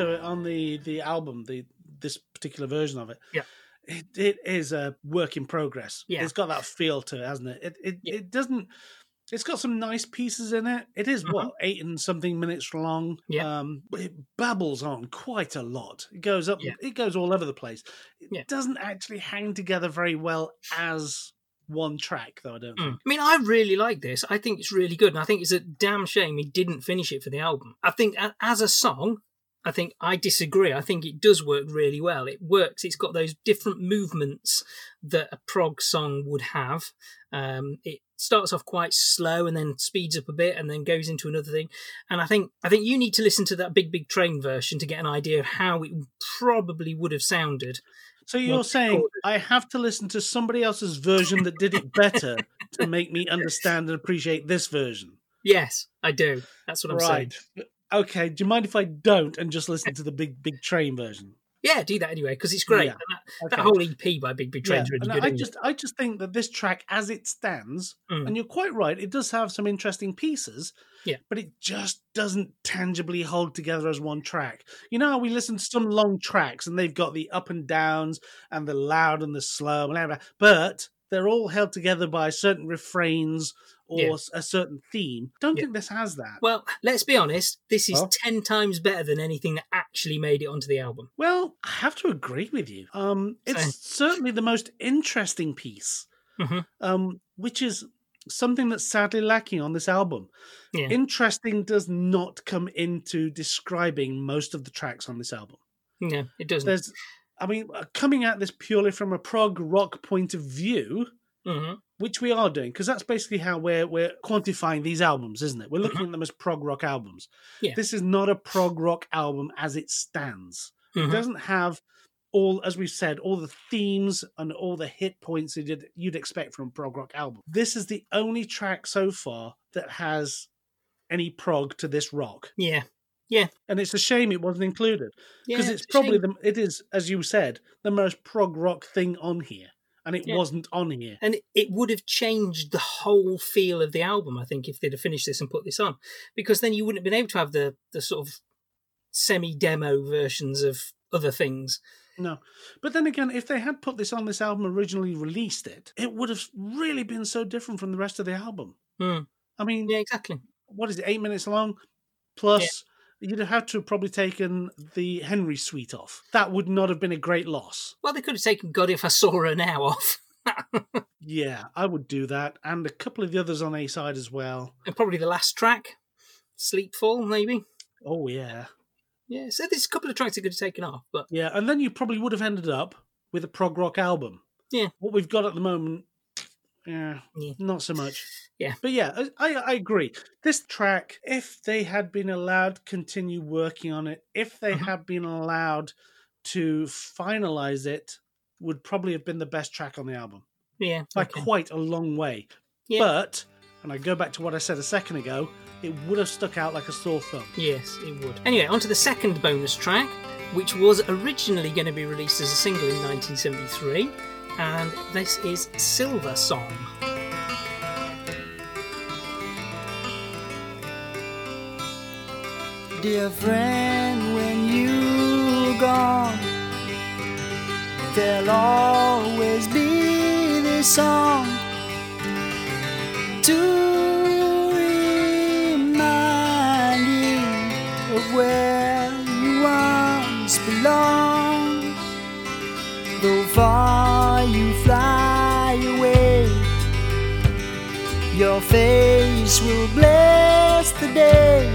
to it on the the album, the this particular version of it, Yeah. it, it is a work in progress. Yeah. It's got that feel to it, hasn't it? It it, Yeah. it doesn't. It's got some nice pieces in it. It is, what eight and something minutes long. Yeah. Um, it babbles on quite a lot. It goes up. Yeah. It goes all over the place. It Yeah. doesn't actually hang together very well as one track, though. I don't. think. Mm. I mean, I really like this. I think it's really good, and I think it's a damn shame he didn't finish it for the album. I think as a song, I think I disagree. I think it does work really well. It works. It's got those different movements that a prog song would have. Um, it starts off quite slow and then speeds up a bit and then goes into another thing. And I think I think you need to listen to that Big Big Train version to get an idea of how it probably would have sounded. So you're saying recorded. I have to listen to somebody else's version that did it better to make me understand and appreciate this version? Yes, I do. That's what I'm saying. Okay. Do you mind if I don't and just listen to the big big train version? Yeah, do that anyway because it's great. Yeah, that, okay. that whole EP by Big Big Train's really good. I isn't it? just I just think that this track as it stands, Mm. and you're quite right, it does have some interesting pieces. Yeah. But it just doesn't tangibly hold together as one track. You know how we listen to some long tracks and they've got the up and downs and the loud and the slow and blah, blah, but they're all held together by certain refrains or Yeah. a certain theme. Don't Yeah. think this has that. Well, let's be honest. This is Well. ten times better than anything that actually made it onto the album. Well, I have to agree with you. Um, it's certainly the most interesting piece, Mhm. um, which is something that's sadly lacking on this album. Yeah. Interesting does not come into describing most of the tracks on this album. No, it doesn't. There's, I mean, uh, coming at this purely from a prog rock point of view, hmm which we are doing, because that's basically how we're we're quantifying these albums, isn't it? We're looking at them as prog rock albums. Mm-hmm. Yeah. This is not a prog rock album as it stands. Mhm. It doesn't have all, as we've said, all the themes and all the hit points that you'd, expect from a prog rock album. This is the only track so far that has any prog to this rock. Yeah, Yeah. and it's a shame it wasn't included because Yeah, it's a probably the it is as you said the most prog rock thing on here, and it Yeah. wasn't on here. and it- would have changed the whole feel of the album i think if they'd have finished this and put this on because then you wouldn't have been able to have the the sort of semi demo versions of other things No, but then again, if they had put this on this album originally released it, it would have really been so different from the rest of the album. Hmm. I mean, yeah exactly what is it, eight minutes long? Plus, you'd have had to have probably taken the Henry suite off. That would not have been a great loss. well they could have taken god if i saw her now off Yeah, I would do that, and a couple of the others on A side as well. and probably the last track sleepfall maybe Oh yeah, yeah so there's a couple of tracks they could have taken off but yeah, and then you probably would have ended up with a prog rock album. Yeah. what we've got at the moment, yeah, Yeah. not so much. Yeah. but yeah, I, I agree. This track, if they had been allowed to continue working on it, if they Mhm. had been allowed to finalize it, would probably have been the best track on the album yeah by okay. quite a long way. Yeah. But, and I go back to what I said a second ago, it would have stuck out like a sore thumb. Yes, it would. Anyway, on to the second bonus track, which was originally going to be released as a single in 1973, and this is Silver Song. Dear friend, when you're gone, there'll always be this song to remind you of where you once belonged. Though far your face will bless the day.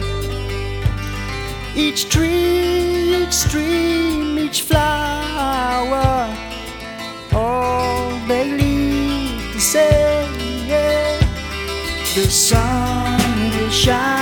Each tree, each stream, each flower, all they leave to say, yeah, the sun will shine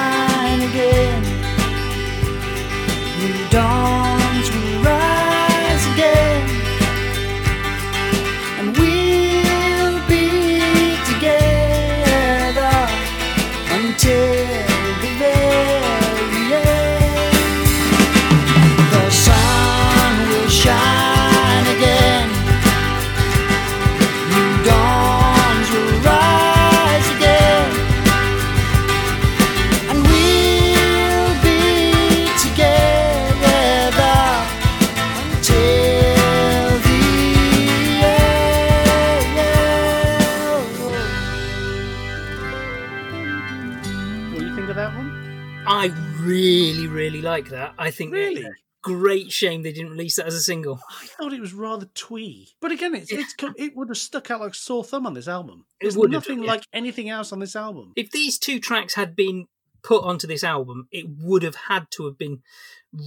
like that. I think Really? great shame they didn't release that as a single. I thought it was rather twee. But again, it's, it's it would have stuck out like sore thumb on this album. It There's nothing yeah. like anything else on this album. If these two tracks had been put onto this album, it would have had to have been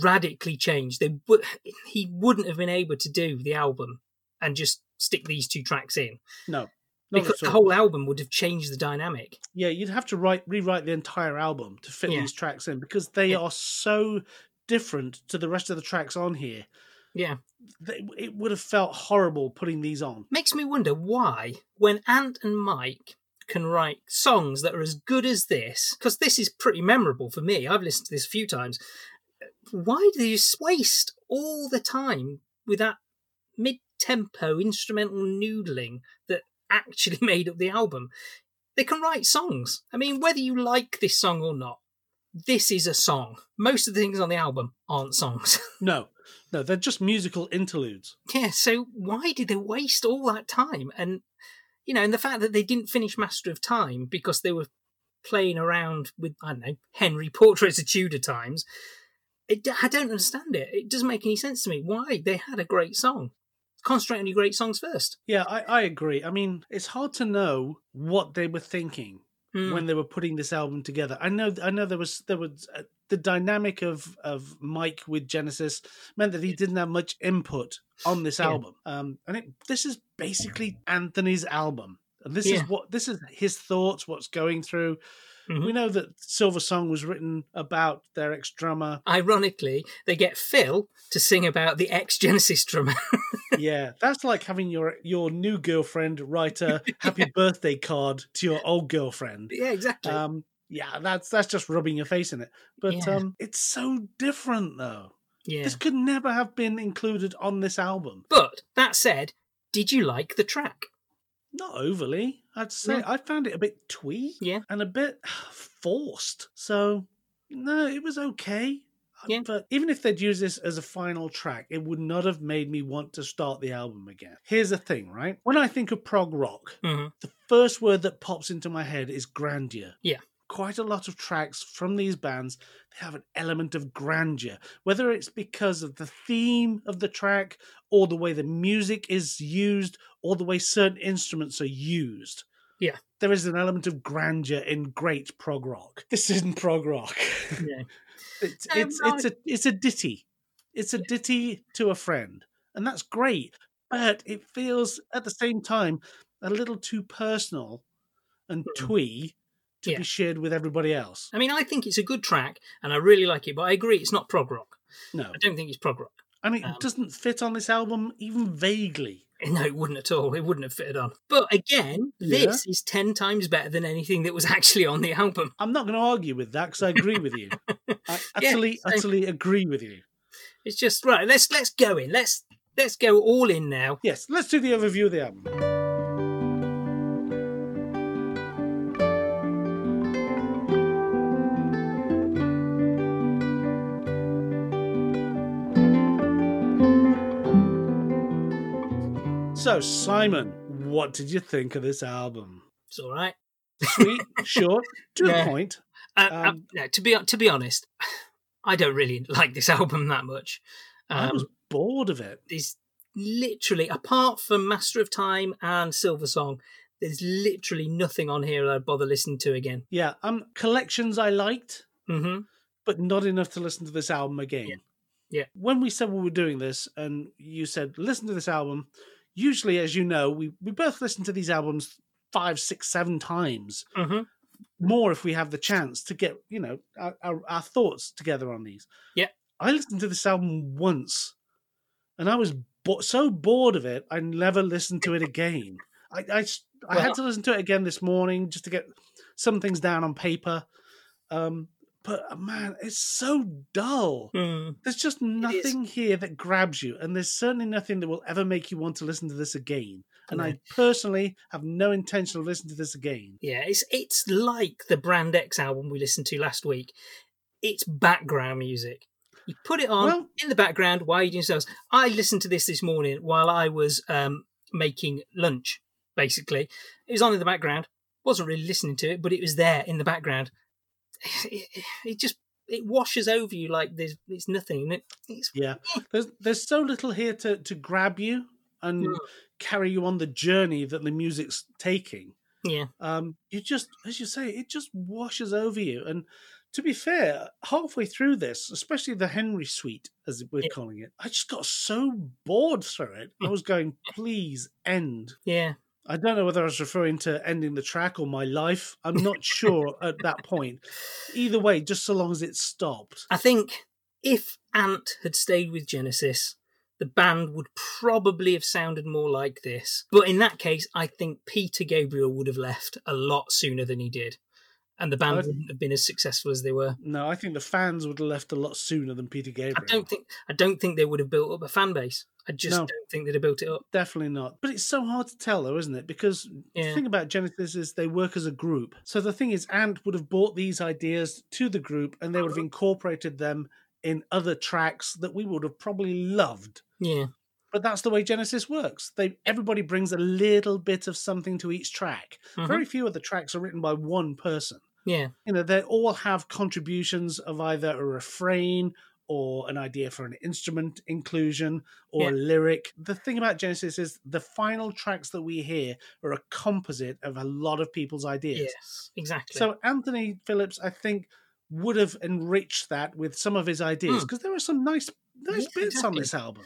radically changed. They would, he wouldn't have been able to do the album and just stick these two tracks in No. Not because the whole album would have changed the dynamic. Yeah, you'd have to write rewrite the entire album to fit Yeah. these tracks in because they Yeah. are so different to the rest of the tracks on here. Yeah. It would have felt horrible putting these on. Makes me wonder why, when Ant and Mike can write songs that are as good as this, because this is pretty memorable for me. I've listened to this a few times. Why do they just waste all the time with that mid tempo instrumental noodling that actually made up the album? They can write songs. I mean, whether you like this song or not, this is a song. Most of the things on the album aren't songs. No, no, they're just musical interludes. Yeah, so why did they waste all that time? And you know, and the fact that they didn't finish Master of Time because they were playing around with I don't know Henry Portraits of Tudor Times. It, I don't understand it. It doesn't make any sense to me. Why they had a great song? Concentrate on your great songs first. Yeah, I, I agree. I mean, it's hard to know what they were thinking Hmm. when they were putting this album together. I know, I know there was there was uh, the dynamic of of Mike with Genesis meant that he didn't have much input on this Yeah. album. Um, and it, this is basically Anthony's album, and this Yeah. is what this is his thoughts, what's going through. Mhm. We know that Silver Song was written about their ex drummer. Ironically, they get Phil to sing about the ex Genesis drummer. yeah, that's like having your your new girlfriend write a happy birthday card to your old girlfriend. yeah, exactly. Um, Yeah, that's that's just rubbing your face in it. But Yeah. um, it's so different though. Yeah. This could never have been included on this album. But that said, did you like the track? Not overly, I'd say. No. I found it a bit twee Yeah. and a bit forced. So no, it was okay. Yeah. But even if they'd used this as a final track, it would not have made me want to start the album again. Here's the thing, right? When I think of prog rock, hmm the first word that pops into my head is grandeur. Yeah. Quite a lot of tracks from these bands, they have an element of grandeur, whether it's because of the theme of the track, or the way the music is used, or the way certain instruments are used. Yeah. There is an element of grandeur in great prog rock. This isn't prog rock. Yeah. it's it's it's a it's a ditty. It's a ditty to a friend. And that's great. But it feels at the same time a little too personal and Mhm. twee to Yeah. be shared with everybody else. I mean, I think it's a good track, and I really like it. But I agree, it's not prog rock. No. I don't think it's prog rock. And it Um, doesn't fit on this album even vaguely. No, it wouldn't at all. It wouldn't have fitted on. But again, Yeah. this is ten times better than anything that was actually on the album. I'm not going to argue with that because I agree with you. I Yeah, utterly, utterly agree with you. It's just right. Let's let's go in. Let's let's go all in now. Yes, let's do the overview of the album. So, Simon, what did you think of this album? It's all right. Sweet, short, to Yeah. the point. Uh, uh, Um, no, to be to be honest, I don't really like this album that much. I Um, was bored of it. there's literally, apart from Master of Time and Silver Song, there's literally nothing on here that I'd bother listening to again. Yeah, um, collections I liked, hmm but not enough to listen to this album again. Yeah. Yeah. When we said we were doing this, and you said listen to this album, usually, as you know, we we both listen to these albums five, six, seven times. hmm More if we have the chance to get you know our, our, our thoughts together on these. Yeah. I listened to this album once, and I was bo- so bored of it, I never listened to it again. I Well- had to listen to it again this morning just to get some things down on paper. Um, but uh, man, it's so dull. Mm. There's just nothing here that grabs you, and there's certainly nothing that will ever make you want to listen to this again. And. I personally have no intention of listening to this again. Yeah, it's it's like the Brand X album we listened to last week. It's background music. You put it on Well- in the background while you're doing stuff. I listened to this this morning while I was um, making lunch. Basically, it was on in the background. wasn't really listening to it, but it was there in the background. It, it just it washes over you like there's it's nothing. It, it's Yeah, there's there's so little here to to grab you and Mm. carry you on the journey that the music's taking. yeah, um, you just, as you say, it just washes over you. And to be fair, halfway through this, especially the Henry Suite, as we're Yeah. calling it, I just got so bored through it. I was going, please end. yeah. I don't know whether I was referring to ending the track or my life. I'm not sure at that point. Either way, just so long as it stopped. I think if Ant had stayed with Genesis, the band would probably have sounded more like this. But in that case, I think Peter Gabriel would have left a lot sooner than he did. And the band I'd- wouldn't have been as successful as they were. No, I think the fans would have left a lot sooner than Peter Gabriel. I don't think I don't think they would have built up a fan base. I just No. don't think they'd have built it up. Definitely not. But it's so hard to tell, though, isn't it? Because the thing about Genesis is they work as a group. So the thing is, Ant would have brought these ideas to the group and they would have incorporated them in other tracks that we would have probably loved. Yeah. But that's the way Genesis works. They everybody brings a little bit of something to each track. Mhm. Very few of the tracks are written by one person. Yeah. You know, they all have contributions of either a refrain or an idea for an instrument inclusion or Yeah. a lyric. The thing about Genesis is the final tracks that we hear are a composite of a lot of people's ideas. Yes. Exactly. So Anthony Phillips, I think, would have enriched that with some of his ideas Hmm. because there are some nice, nice Yeah, bits on this album.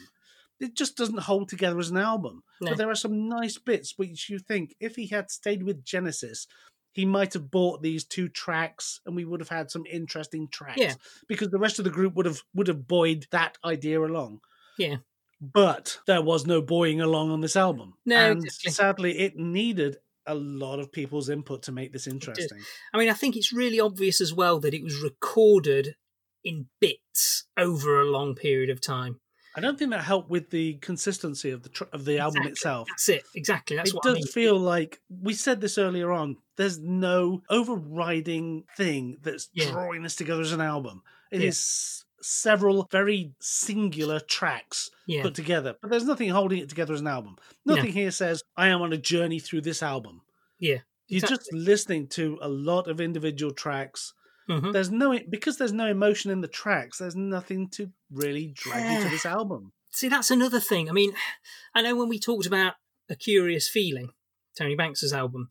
It just doesn't hold together as an album, No. but there are some nice bits which you think if he had stayed with Genesis, he might have bought these two tracks, and we would have had some interesting tracks. Yeah. because the rest of the group would have would have buoyed that idea along. Yeah. but there was no buoying along on this album. No, and exactly. sadly, it needed a lot of people's input to make this interesting. I mean, I think it's really obvious as well that it was recorded in bits over a long period of time. I don't think that helped with the consistency of the tr- of the album Exactly. itself. That's it. Exactly. That's it what does I mean. feel like we said this earlier on. There's no overriding thing that's Yeah. drawing this together as an album. It is Yeah. several very singular tracks Yeah. put together, but there's nothing holding it together as an album. No. Nothing here says I am on a journey through this album. Yeah. You're just listening to a lot of individual tracks. Mhm. There's no because there's no emotion in the tracks. There's nothing to really drag you to this album. See, that's another thing. I mean, I know when we talked about A Curious Feeling, Tony Banks's album,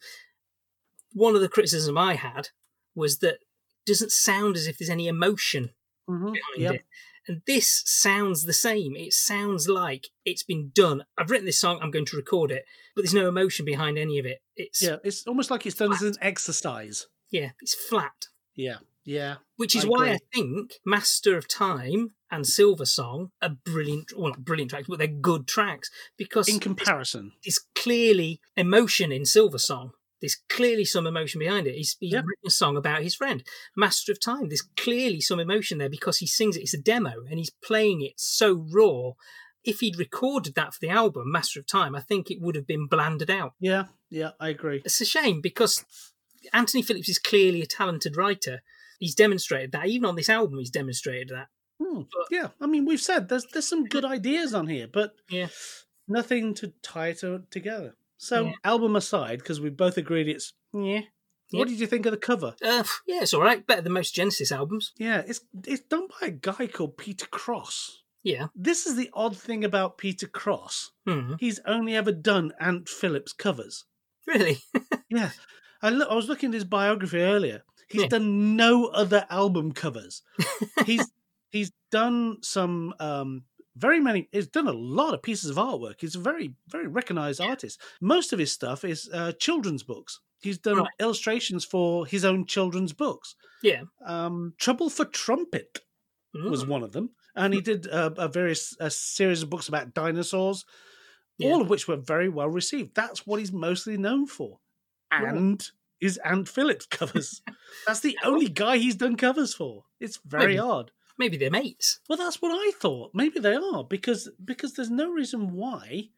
one of the criticism I had was that it doesn't sound as if there's any emotion Mhm. behind Yep. it. And this sounds the same. It sounds like it's been done. I've written this song, I'm going to record it, but there's no emotion behind any of it. It's Yeah, it's almost like it's done as an exercise. yeah, it's flat. Yeah, yeah. Which is I why agree. I think Master of Time and Silver Song are brilliant, well, not brilliant tracks, but they're good tracks because In comparison, there's clearly emotion in Silver Song. There's clearly some emotion behind it. He's, he's written a song about his friend, Master of Time. There's clearly some emotion there because he sings it. It's a demo and he's playing it so raw. If he'd recorded that for the album, Master of Time, I think it would have been blanded out. yeah, yeah, I agree. It's a shame because Anthony Phillips is clearly a talented writer. He's demonstrated that. Even on this album, he's demonstrated that. Hmm, yeah, I mean, we've said there's there's some good ideas on here, but Yeah. nothing to tie it to, together. So, Yeah. album aside, because we both agreed it's yeah. What did you think of the cover? Uh, yeah, it's all right. Better than most Genesis albums. Yeah, it's it's done by a guy called Peter Cross. Yeah. This is the odd thing about Peter Cross. Hmm. He's only ever done Ant Phillips covers. Really? Yeah, I, look, I was looking at his biography earlier. He's Yeah. done no other album covers. he's he's done some um, very many. He's done a lot of pieces of artwork. He's a very very recognized artist. Most of his stuff is uh, children's books. He's done Right. illustrations for his own children's books. yeah. Um, Trouble for Trumpet was Mm. one of them, and he did uh, a various a series of books about dinosaurs, Yeah. all of which were very well received. That's what he's mostly known for, Right. and his Ant Phillips covers. that's the only guy he's done covers for. It's very odd. Maybe they're mates. Well, that's what I thought. Maybe they are because because there's no reason why.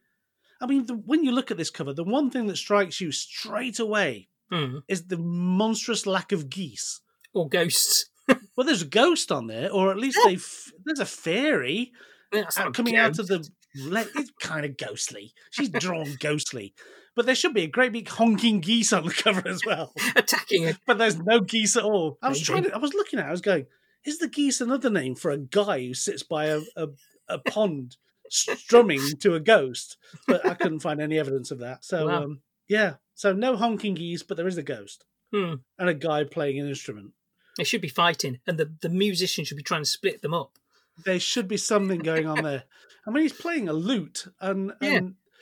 I mean, the, when you look at this cover, the one thing that strikes you straight away Hmm. is the monstrous lack of geese. Or ghosts. Well, there's a ghost on there, or at least Yeah. they f- there's a fairy uh, not coming out of the. It's kind of ghostly. She's drawn ghostly, but there should be a great big honking geese on the cover as well. attacking it. But there's no geese at all. I was Maybe. trying to. I was looking at. it, I was going. Is the geese another name for a guy who sits by a a, a pond strumming to a ghost? But I couldn't find any evidence of that. So Wow. um, yeah. So no honking geese, but there is a ghost Hmm. and a guy playing an instrument. They should be fighting, and the, the musician should be trying to split them up. There should be something going on there. I mean, he's playing a lute, and, Yeah.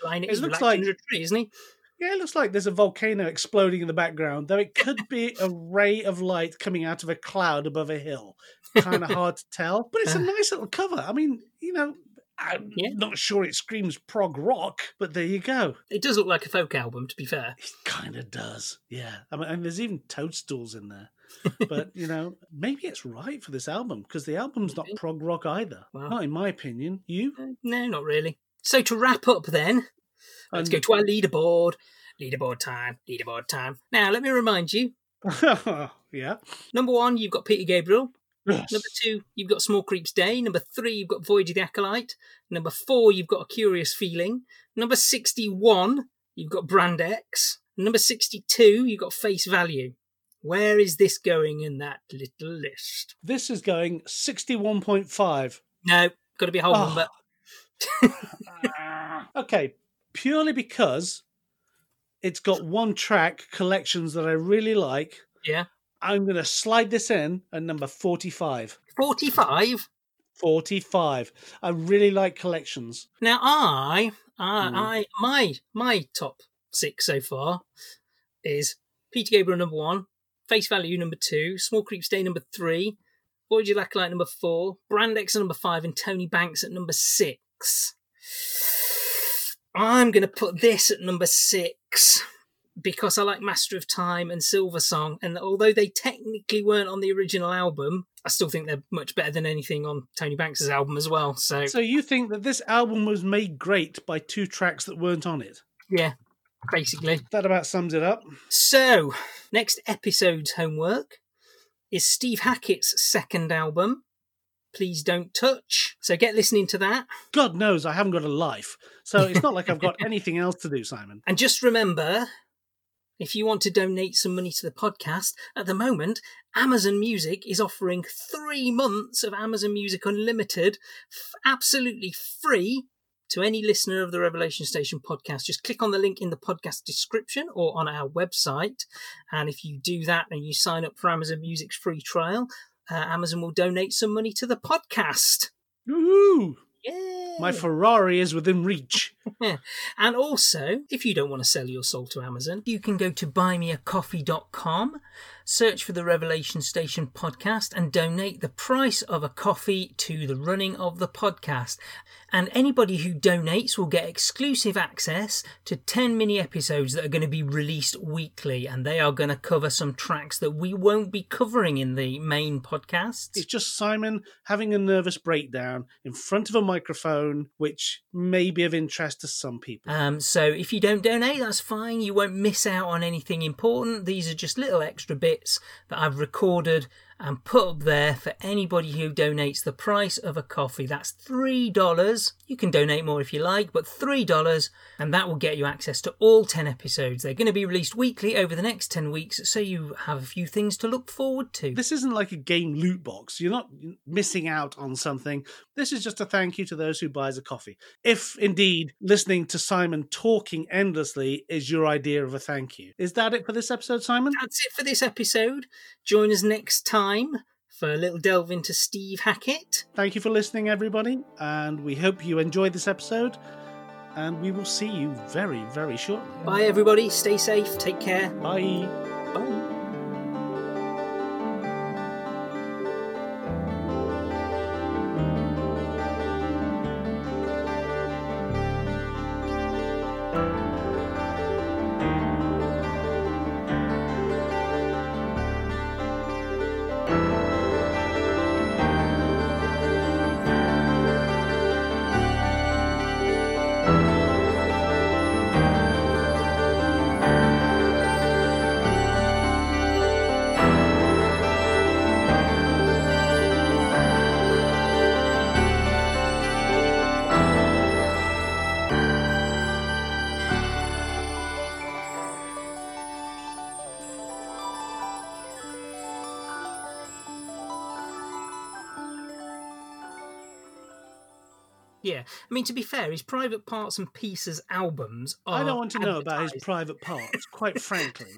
and It looks like- under a tree, isn't he? Yeah, it looks like there's a volcano exploding in the background. Though it could be a ray of light coming out of a cloud above a hill. Kind of hard to tell, but it's a nice little cover. I mean, you know, I'm Yeah. not sure it screams prog rock, but there you go. It does look like a folk album, to be fair. It kind of does. Yeah. I mean, and there's even toadstools in there. But, you know, maybe it's right for this album because the album's not prog rock either. Wow. Not in my opinion. You? Uh, No, not really. So to wrap up, then, let's Um, go to our leaderboard. Leaderboard time. Leaderboard time. Now, let me remind you. yeah. Number one, you've got Peter Gabriel. Yes. Number two, you've got Smallcreep's Day. Number three, you've got the Acolyte. Number four, you've got A Curious Feeling. Number 61, you've got Brand X. Number 62, you've got Face Value. Where is this going in that little list? This is going 61.5. No, got to be a whole Oh. number. okay, purely because it's got one track collections that I really like. Yeah. I'm going to slide this in at number 45. 45. 45. I really like collections. Now, I, I, Hmm. I, my, my top six so far is Peter Gabriel number one, Face Value number two, Smallcreep's Day number three, Voyage of the Acolyte number four, Brand X at number five, and Tony Banks at number six. I'm going to put this at number six because I like Master of Time and Silver Song, and although they technically weren't on the original album, I still think they're much better than anything on Tony Banks's album as well. So, So you think that this album was made great by two tracks that weren't on it? yeah, basically. That about sums it up. So, next episode's homework is Steve Hackett's second album, Please Don't Touch. So, get listening to that. God knows I haven't got a life, so it's not like I've got anything else to do, Simon. And just remember if you want to donate some money to the podcast, at the moment, Amazon Music is offering three months of Amazon Music Unlimited f- absolutely free to any listener of the Revelation Station podcast. Just click on the link in the podcast description or on our website. And if you do that and you sign up for Amazon Music's free trial, uh, Amazon will donate some money to the podcast. Woohoo! Yeah. My Ferrari is within reach. And also, if you don't want to sell your soul to Amazon, you can go to buymeacoffee.com, search for the Revelation Station podcast, and donate the price of a coffee to the running of the podcast. And anybody who donates will get exclusive access to 10 mini episodes that are going to be released weekly, and they are going to cover some tracks that we won't be covering in the main podcast. It's just Simon having a nervous breakdown in front of a microphone, which may be of interest to some people. Um, so if you don't donate, that's fine. You won't miss out on anything important. These are just little extra bits that I've recorded and put up there for anybody who donates the price of a coffee. That's $3. You can donate more if you like, but $3, and that will get you access to all 10 episodes. They're going to be released weekly over the next 10 weeks, so you have a few things to look forward to. This isn't like a game loot box. You're not missing out on something. This is just a thank you to those who buys a coffee. If indeed listening to Simon talking endlessly is your idea of a thank you. Is that it for this episode, Simon? That's it for this episode. Join us next time for a little delve into Steve Hackett. Thank you for listening, everybody, and we hope you enjoyed this episode. And we will see you very, very shortly. Bye, everybody. Stay safe. Take care. Bye. Bye. Mean to be fair, his Private Parts and Pieces albums. Are I don't want to know about his private parts, quite frankly.